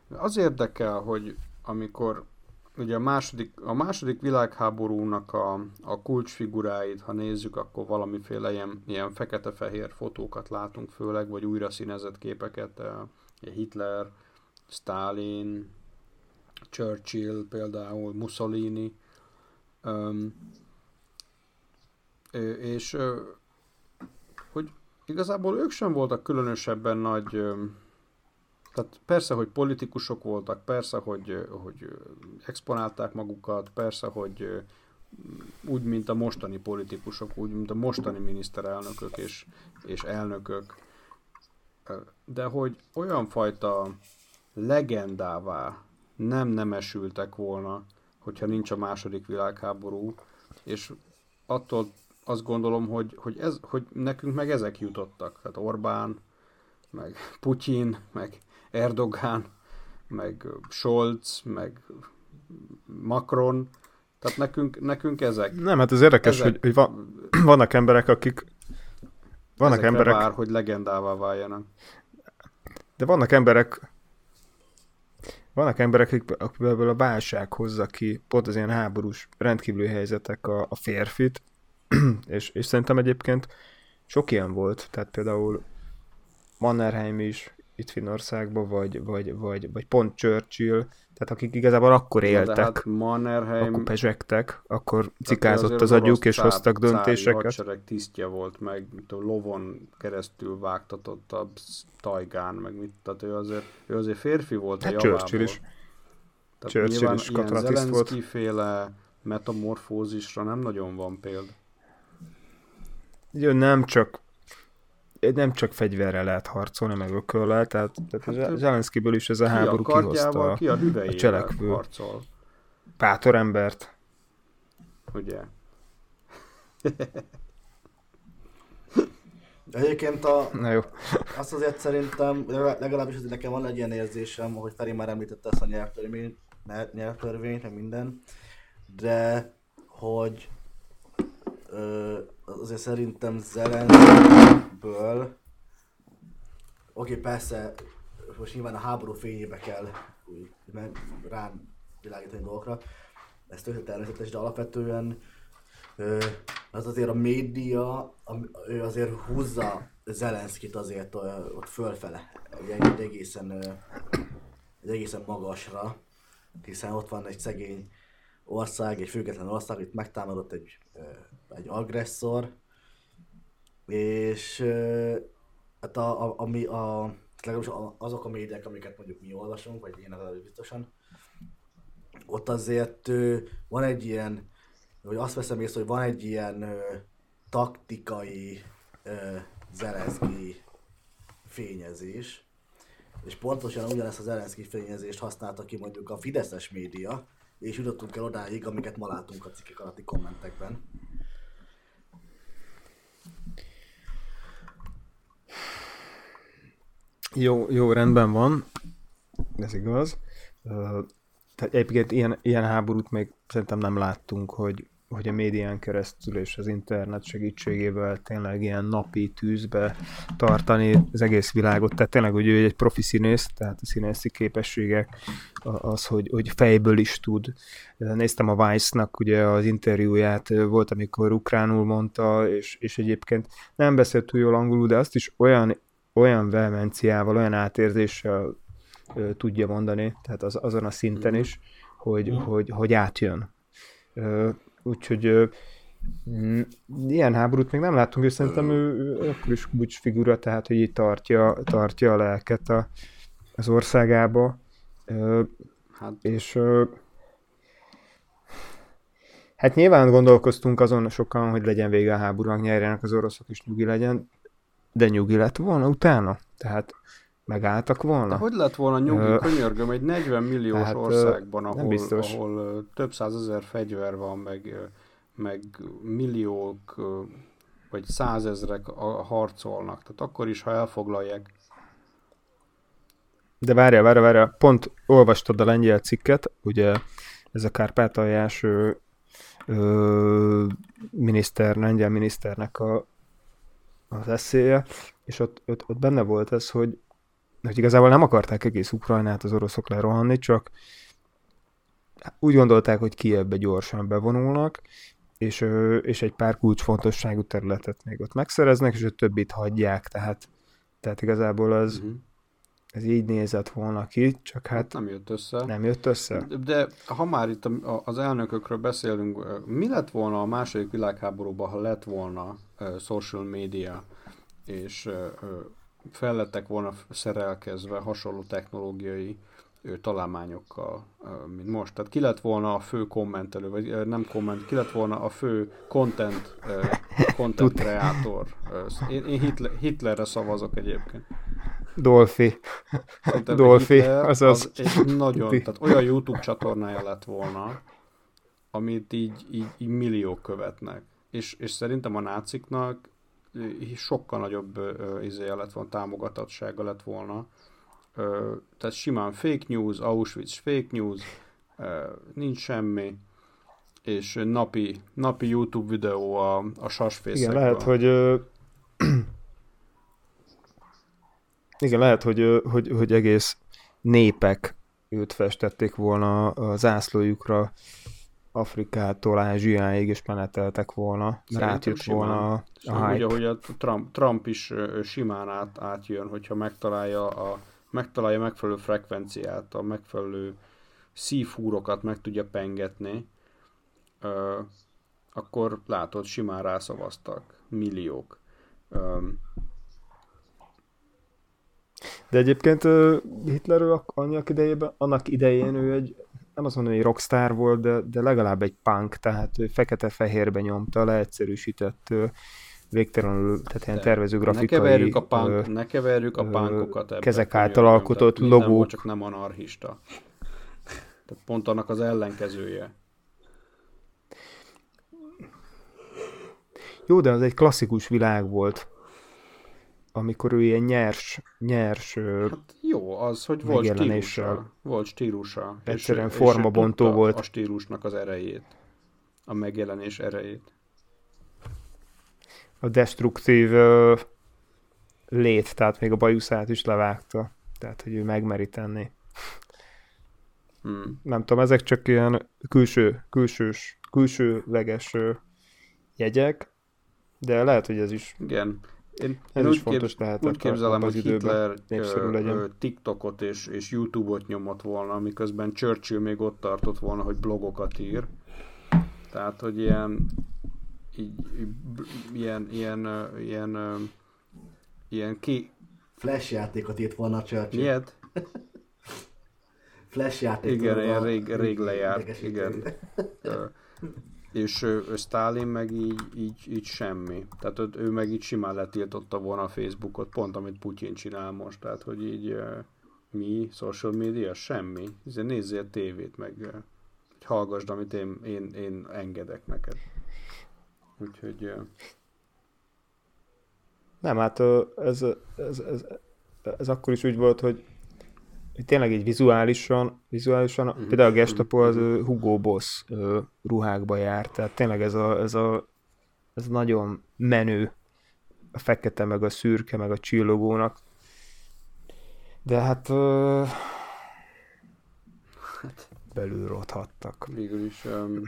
Speaker 3: Az érdekel, hogy amikor ugye a második, a második világháborúnak a, a kulcsfiguráit, ha nézzük, akkor valamiféle ilyen, ilyen fekete-fehér fotókat látunk főleg, vagy újra színezett képeket, eh, Hitler, Stalin, Churchill például, Mussolini, um, és hogy igazából ők sem voltak különösebben nagy tehát persze, hogy politikusok voltak, persze, hogy, hogy exponálták magukat, persze, hogy úgy, mint a mostani politikusok, úgy, mint a mostani miniszterelnökök és, és elnökök, de hogy olyan fajta legendává nem nemesültek volna, hogyha nincs a második világháború, és attól azt gondolom, hogy, hogy, ez, hogy nekünk meg ezek jutottak. Tehát Orbán, meg Putyin, meg Erdogán, meg Scholz, meg Macron, tehát nekünk, nekünk ezek.
Speaker 1: Nem, hát ez érdekes, ezek, hogy, hogy van, [clears throat] vannak emberek, akik
Speaker 3: vannak emberek... vár, hogy legendává váljanak.
Speaker 1: De vannak emberek, vannak emberek, akik ebből a válság hozza ki, pont az ilyen háborús rendkívüli helyzetek a, a férfit, [clears throat] és, és szerintem egyébként sok ilyen volt, tehát például Mannerheim is, itt Finnországban, vagy, vagy, vagy, vagy pont Churchill, tehát akik igazából akkor éltek, ja, hát
Speaker 3: Mannerheim...
Speaker 1: akkor pezsegtek, akkor cikázott az agyuk, és hoztak döntéseket.
Speaker 3: hadsereg tisztje volt, meg a lovon keresztül vágtatott a tajgán, meg mit, tehát ő azért, ő azért férfi volt hát a javából. Churchill is. Tehát Churchill is katonatiszt volt. féle metamorfózisra nem nagyon van példa.
Speaker 1: Jó, nem csak nem csak fegyverrel lehet harcolni, meg ököllel, tehát, tehát hát, Zelenszkiből is ez a háború a kihozta a, ki a, a cselekvő harcol. embert.
Speaker 3: Ugye? [laughs]
Speaker 2: Egyébként a,
Speaker 1: Na jó. [laughs]
Speaker 2: azt azért szerintem, legalábbis azért nekem van egy ilyen érzésem, hogy Feri már említette ezt a nyelvtörvényt, nyelvtörvényt, meg minden, de hogy azért szerintem Zelenszkiből, oké, okay, persze, most nyilván a háború fényébe kell úgy, rám világítani dolgokra, ez tök természetes, de alapvetően az azért a média, ő azért húzza Zelenszkit azért ott fölfele, egy egészen, egy egészen magasra, hiszen ott van egy szegény ország, egy független ország, itt megtámadott egy egy agresszor, és hát a, a, ami a, legalábbis azok a médiák, amiket mondjuk mi olvasunk, vagy én az biztosan, ott azért van egy ilyen, hogy azt veszem észre, hogy van egy ilyen taktikai ö, fényezés, és pontosan ugyanezt az Zelenszky fényezést használta ki mondjuk a Fideszes média, és jutottunk el odáig, amiket ma látunk a cikkek alatti kommentekben.
Speaker 1: Jó, jó, rendben van. Ez igaz. Tehát egyébként ilyen, ilyen háborút még szerintem nem láttunk, hogy, hogy a médián keresztül és az internet segítségével tényleg ilyen napi tűzbe tartani az egész világot. Tehát tényleg, hogy ő egy profi színész, tehát a színészi képességek, az, hogy, hogy fejből is tud. Néztem a Vice-nak ugye az interjúját, volt, amikor ukránul mondta, és, és egyébként nem beszélt túl jól angolul, de azt is olyan, olyan vehemenciával, olyan átérzéssel tudja mondani, tehát az, azon a szinten mhm. is, hogy, hogy, hogy átjön. Úgyhogy ilyen háborút még nem láttunk, és szerintem ő, ő akkor is úgy figura, tehát hogy így tartja, tartja a lelket a, az országába. Hát. És hát nyilván gondolkoztunk azon sokan, hogy legyen vége a háborúnak, nyerjenek az oroszok, és nyugi legyen, de nyugi lett volna utána. Tehát megálltak volna. De
Speaker 3: hogy lett volna nyugi, könyörgöm, egy 40 milliós hát, országban, ahol, ahol több százezer fegyver van, meg, meg milliók vagy százezrek harcolnak. Tehát akkor is, ha elfoglalják.
Speaker 1: De várja, várja, várja. Pont olvastad a lengyel cikket, ugye ez a kárpátaljás ö, ö, miniszter, lengyel miniszternek a, az eszéje, és ott, ott, ott benne volt ez, hogy hogy igazából nem akarták egész Ukrajnát az oroszok lerohanni, csak úgy gondolták, hogy Kievbe gyorsan bevonulnak, és, és egy pár kulcsfontosságú területet még ott megszereznek, és a többit hagyják, tehát, tehát igazából az, uh-huh. ez így nézett volna ki, csak hát
Speaker 3: nem jött össze.
Speaker 1: Nem jött össze.
Speaker 3: De ha már itt az elnökökről beszélünk, mi lett volna a második világháborúban, ha lett volna uh, social media, és uh, fellettek volna szerelkezve hasonló technológiai találmányokkal, mint most. Tehát ki lett volna a fő kommentelő, vagy nem komment, ki lett volna a fő content, [laughs] content kreator. Én, én Hitler, Hitlerre szavazok egyébként.
Speaker 1: Dolfi. Dolfi,
Speaker 3: az az egy nagyon, tehát olyan YouTube csatornája lett volna, amit így, így, így milliók követnek. És, és szerintem a náciknak sokkal nagyobb izéje lett volna, támogatottsága lett volna. Tehát simán fake news, Auschwitz fake news, nincs semmi, és napi, napi YouTube videó a, a sasfészekből.
Speaker 1: Igen, lehet, hogy [clears throat] igen, lehet, hogy, hogy, hogy egész népek őt festették volna a zászlójukra Afrikától Ázsiáig is meneteltek volna, átjött volna a,
Speaker 3: a hype. Úgy, ahogy a Trump, Trump is simán át, átjön, hogyha megtalálja a megtalálja megfelelő frekvenciát, a megfelelő szívhúrokat meg tudja pengetni, ö, akkor látod, simán rászavaztak milliók. Ö,
Speaker 1: de egyébként Hitler annak idejében, annak idején ő egy nem azt mondom, hogy rockstar volt, de, de legalább egy punk, tehát ő fekete-fehérbe nyomta, leegyszerűsített végtelenül, tehát ilyen tervező grafikai...
Speaker 3: Ne keverjük a, punk, ö, ne keverjük a punkokat ebben.
Speaker 1: Kezek által alkotott logók.
Speaker 3: csak nem anarchista. Tehát pont annak az ellenkezője.
Speaker 1: Jó, de az egy klasszikus világ volt amikor ő ilyen nyers, nyers
Speaker 3: hát jó, az, hogy volt stílusa. Volt stílusa.
Speaker 1: Egyszerűen és, formabontó és volt.
Speaker 3: a stílusnak az erejét. A megjelenés erejét.
Speaker 1: A destruktív uh, lét, tehát még a bajuszát is levágta. Tehát, hogy ő megmeri tenni. Hmm. Nem tudom, ezek csak ilyen külső, külsős, külsőleges jegyek, de lehet, hogy ez is
Speaker 3: Igen. Én, Ez én is úgy, fontos kép, lehet, úgy képzelem, hogy Hitler legyen. TikTokot és, és YouTube-ot nyomott volna, miközben Churchill még ott tartott volna, hogy blogokat ír. Tehát, hogy ilyen így, ilyen, ilyen, ilyen, ilyen ki...
Speaker 2: Flash játékot írt volna Churchill.
Speaker 3: Ilyet?
Speaker 2: Flash játék.
Speaker 3: Igen, ilyen rég, rég lejárt. Igen [laughs] és ő, Stalin meg így, így, így semmi. Tehát ő, meg így simán letiltotta volna a Facebookot, pont amit Putyin csinál most, tehát hogy így mi, social media, semmi. Ezért nézzél tévét, meg hogy hallgassd, amit én, én, én engedek neked. Úgyhogy...
Speaker 1: Nem, hát ez, ez, ez, ez akkor is úgy volt, hogy tényleg egy vizuálisan, vizuálisan
Speaker 3: Mhm.
Speaker 1: például a Gestapo az Hugo Boss ruhákba járt, tehát tényleg ez a, ez a ez nagyon menő a fekete, meg a szürke, meg a csillogónak. De hát ö, belül rothattak
Speaker 3: Végül is um,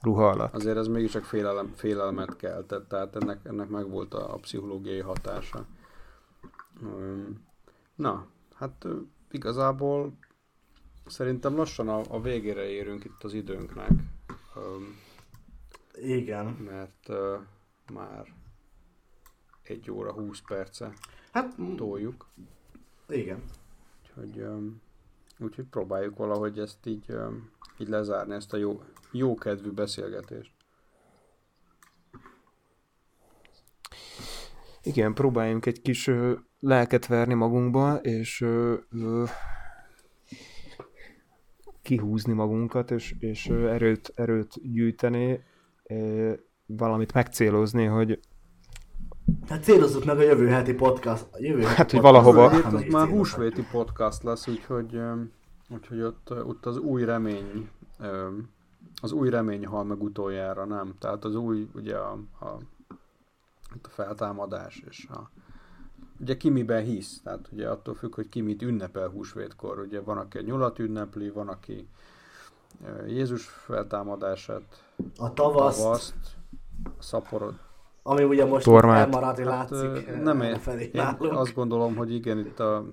Speaker 1: ruha alatt.
Speaker 3: azért ez mégiscsak félelem, félelmet keltett, tehát ennek, ennek megvolt a, a pszichológiai hatása. Um, na, hát igazából szerintem lassan a, a végére érünk itt az időnknek, um,
Speaker 2: Igen.
Speaker 3: mert uh, már egy óra 20 perce
Speaker 2: Hát,
Speaker 3: toljuk.
Speaker 2: igen.
Speaker 3: Úgyhogy, um, úgyhogy próbáljuk valahogy ezt így, um, így lezárni, ezt a jó, jó kedvű beszélgetést.
Speaker 1: Igen, próbáljunk egy kis lelket verni magunkba, és ö, ö, kihúzni magunkat, és, és ö, erőt, erőt gyűjteni, ö, valamit megcélozni, hogy
Speaker 2: Hát célozzuk meg a jövő heti podcast. A jövő heti
Speaker 1: Hát, hogy
Speaker 2: podcast-
Speaker 1: valahova-
Speaker 2: Ami
Speaker 3: az már húsvéti podcast lesz, úgyhogy, úgyhogy ott, ott az új remény, az új remény hal meg utoljára, nem? Tehát az új, ugye a, a, hát a feltámadás, és a, ugye ki miben hisz, tehát ugye attól függ, hogy ki mit ünnepel húsvétkor, ugye van, aki a nyulat ünnepli, van, aki Jézus feltámadását,
Speaker 2: A tavaszt,
Speaker 3: tavaszt, szaporot,
Speaker 2: ami ugye most
Speaker 1: Tormát.
Speaker 2: elmaradni
Speaker 3: Hát,
Speaker 2: látszik. eh,
Speaker 3: nem én,
Speaker 2: felé
Speaker 3: én azt gondolom, hogy igen, itt a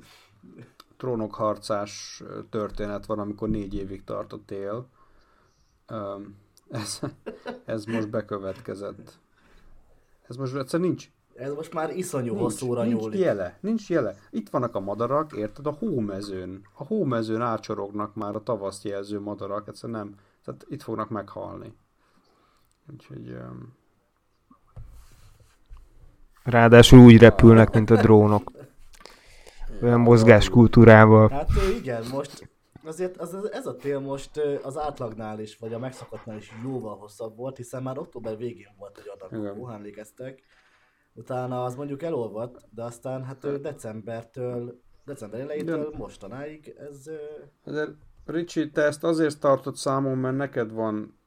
Speaker 3: trónokharcás történet van, amikor négy évig tart a tél. Ez, ez most bekövetkezett. Ez most egyszerűen nincs,
Speaker 2: Ez most már iszonyú
Speaker 3: nincs,
Speaker 2: hosszúra
Speaker 3: nincs
Speaker 2: nyúlik.
Speaker 3: jele, nincs jele. Itt vannak a madarak, érted, a hómezőn. A hómezőn átcsorognak már a tavaszt jelző madarak, egyszerűen nem. Tehát itt fognak meghalni. Úgyhogy... öm,
Speaker 1: ráadásul úgy repülnek, mint a drónok. Olyan mozgáskultúrával.
Speaker 2: Hát igen, most azért az, az, ez a tél most az átlagnál is, vagy a megszokottnál is jóval hosszabb volt, hiszen már október végén volt egy adag, ha emlékeztek. Utána az mondjuk elolvadt, de aztán hát ö, decembertől, december elejétől
Speaker 3: Igen.
Speaker 2: mostanáig ez...
Speaker 3: De Ricsi, te ezt azért tartod számon, mert neked van,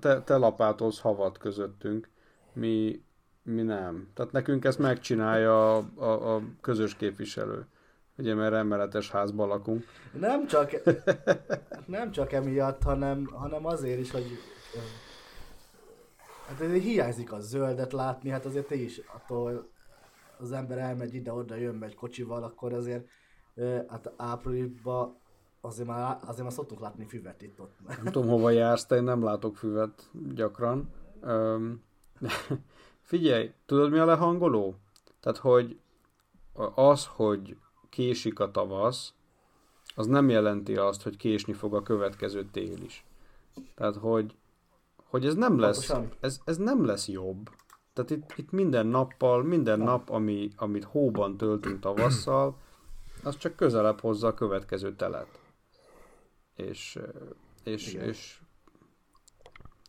Speaker 3: te, te lapátolsz havat közöttünk, mi, mi nem. Tehát nekünk ezt megcsinálja a, a, a közös képviselő. Ugye, mert emeletes házban lakunk.
Speaker 2: Nem csak, nem csak emiatt, hanem, hanem azért is, hogy hát azért hiányzik a zöldet látni, hát azért te is attól az ember elmegy ide-oda, jön megy kocsival, akkor azért hát áprilisban azért már, azért már szoktunk látni füvet itt ott.
Speaker 3: Nem tudom, hova jársz, te én nem látok füvet gyakran. Öm, [laughs] figyelj, tudod mi a lehangoló? Tehát, hogy az, hogy késik a tavasz, az nem jelenti azt, hogy késni fog a következő tél is. Tehát, hogy, hogy ez nem lesz, ez, ez nem lesz jobb. Tehát itt, itt minden nappal, minden nap, ami, amit hóban töltünk tavasszal, az csak közelebb hozza a következő telet. És, és,
Speaker 2: Igen.
Speaker 3: és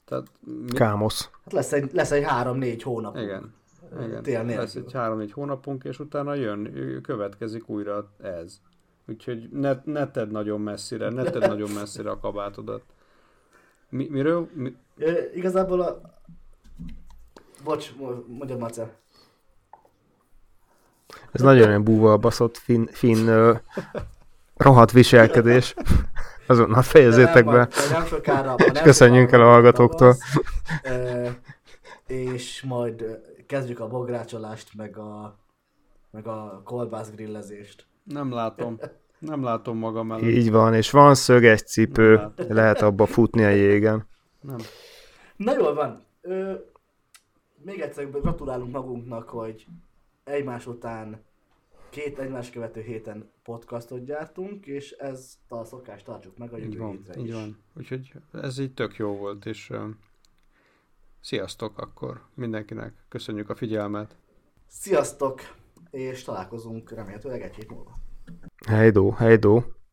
Speaker 3: tehát mi,
Speaker 1: Kámosz.
Speaker 2: Hát lesz egy, lesz egy három-négy hónap.
Speaker 3: igen, igen.
Speaker 2: tél nélkül.
Speaker 3: lesz egy három-négy hónapunk, és utána jön, következik újra ez. Úgyhogy ne, ne tedd nagyon messzire, ne tedd nagyon messzire a kabátodat. Mi, miről? Mi,
Speaker 2: Ö, igazából a... Bocs, mo- mondjad Marcel.
Speaker 1: Ez nagyon olyan búval baszott finn, finn ö, rohadt viselkedés. [laughs] Azonnal fejezzétek be.
Speaker 2: majd- nem sokára, nem
Speaker 1: köszönjünk el a hallgatóktól.
Speaker 2: tavasz, és majd kezdjük a bográcsolást, meg a, meg a kolbász grillezést.
Speaker 3: nem látom. [laughs] Nem látom magam előtt.
Speaker 1: Így van, és van szöges cipő, lehet abba futni a jégen.
Speaker 3: Nem.
Speaker 2: Na jól van. Ö, még egyszer gratulálunk magunknak, hogy egymás után két egymás követő héten podcastot gyártunk, és ezt a szokást tartsuk meg a
Speaker 3: Így
Speaker 2: jövő
Speaker 3: van,
Speaker 2: hétre
Speaker 3: így
Speaker 2: is.
Speaker 3: van. Úgyhogy ez így tök jó volt, és uh, sziasztok akkor mindenkinek. Köszönjük a figyelmet.
Speaker 2: Sziasztok, és találkozunk remélhetőleg egy hét múlva.
Speaker 1: Hej du, hej du.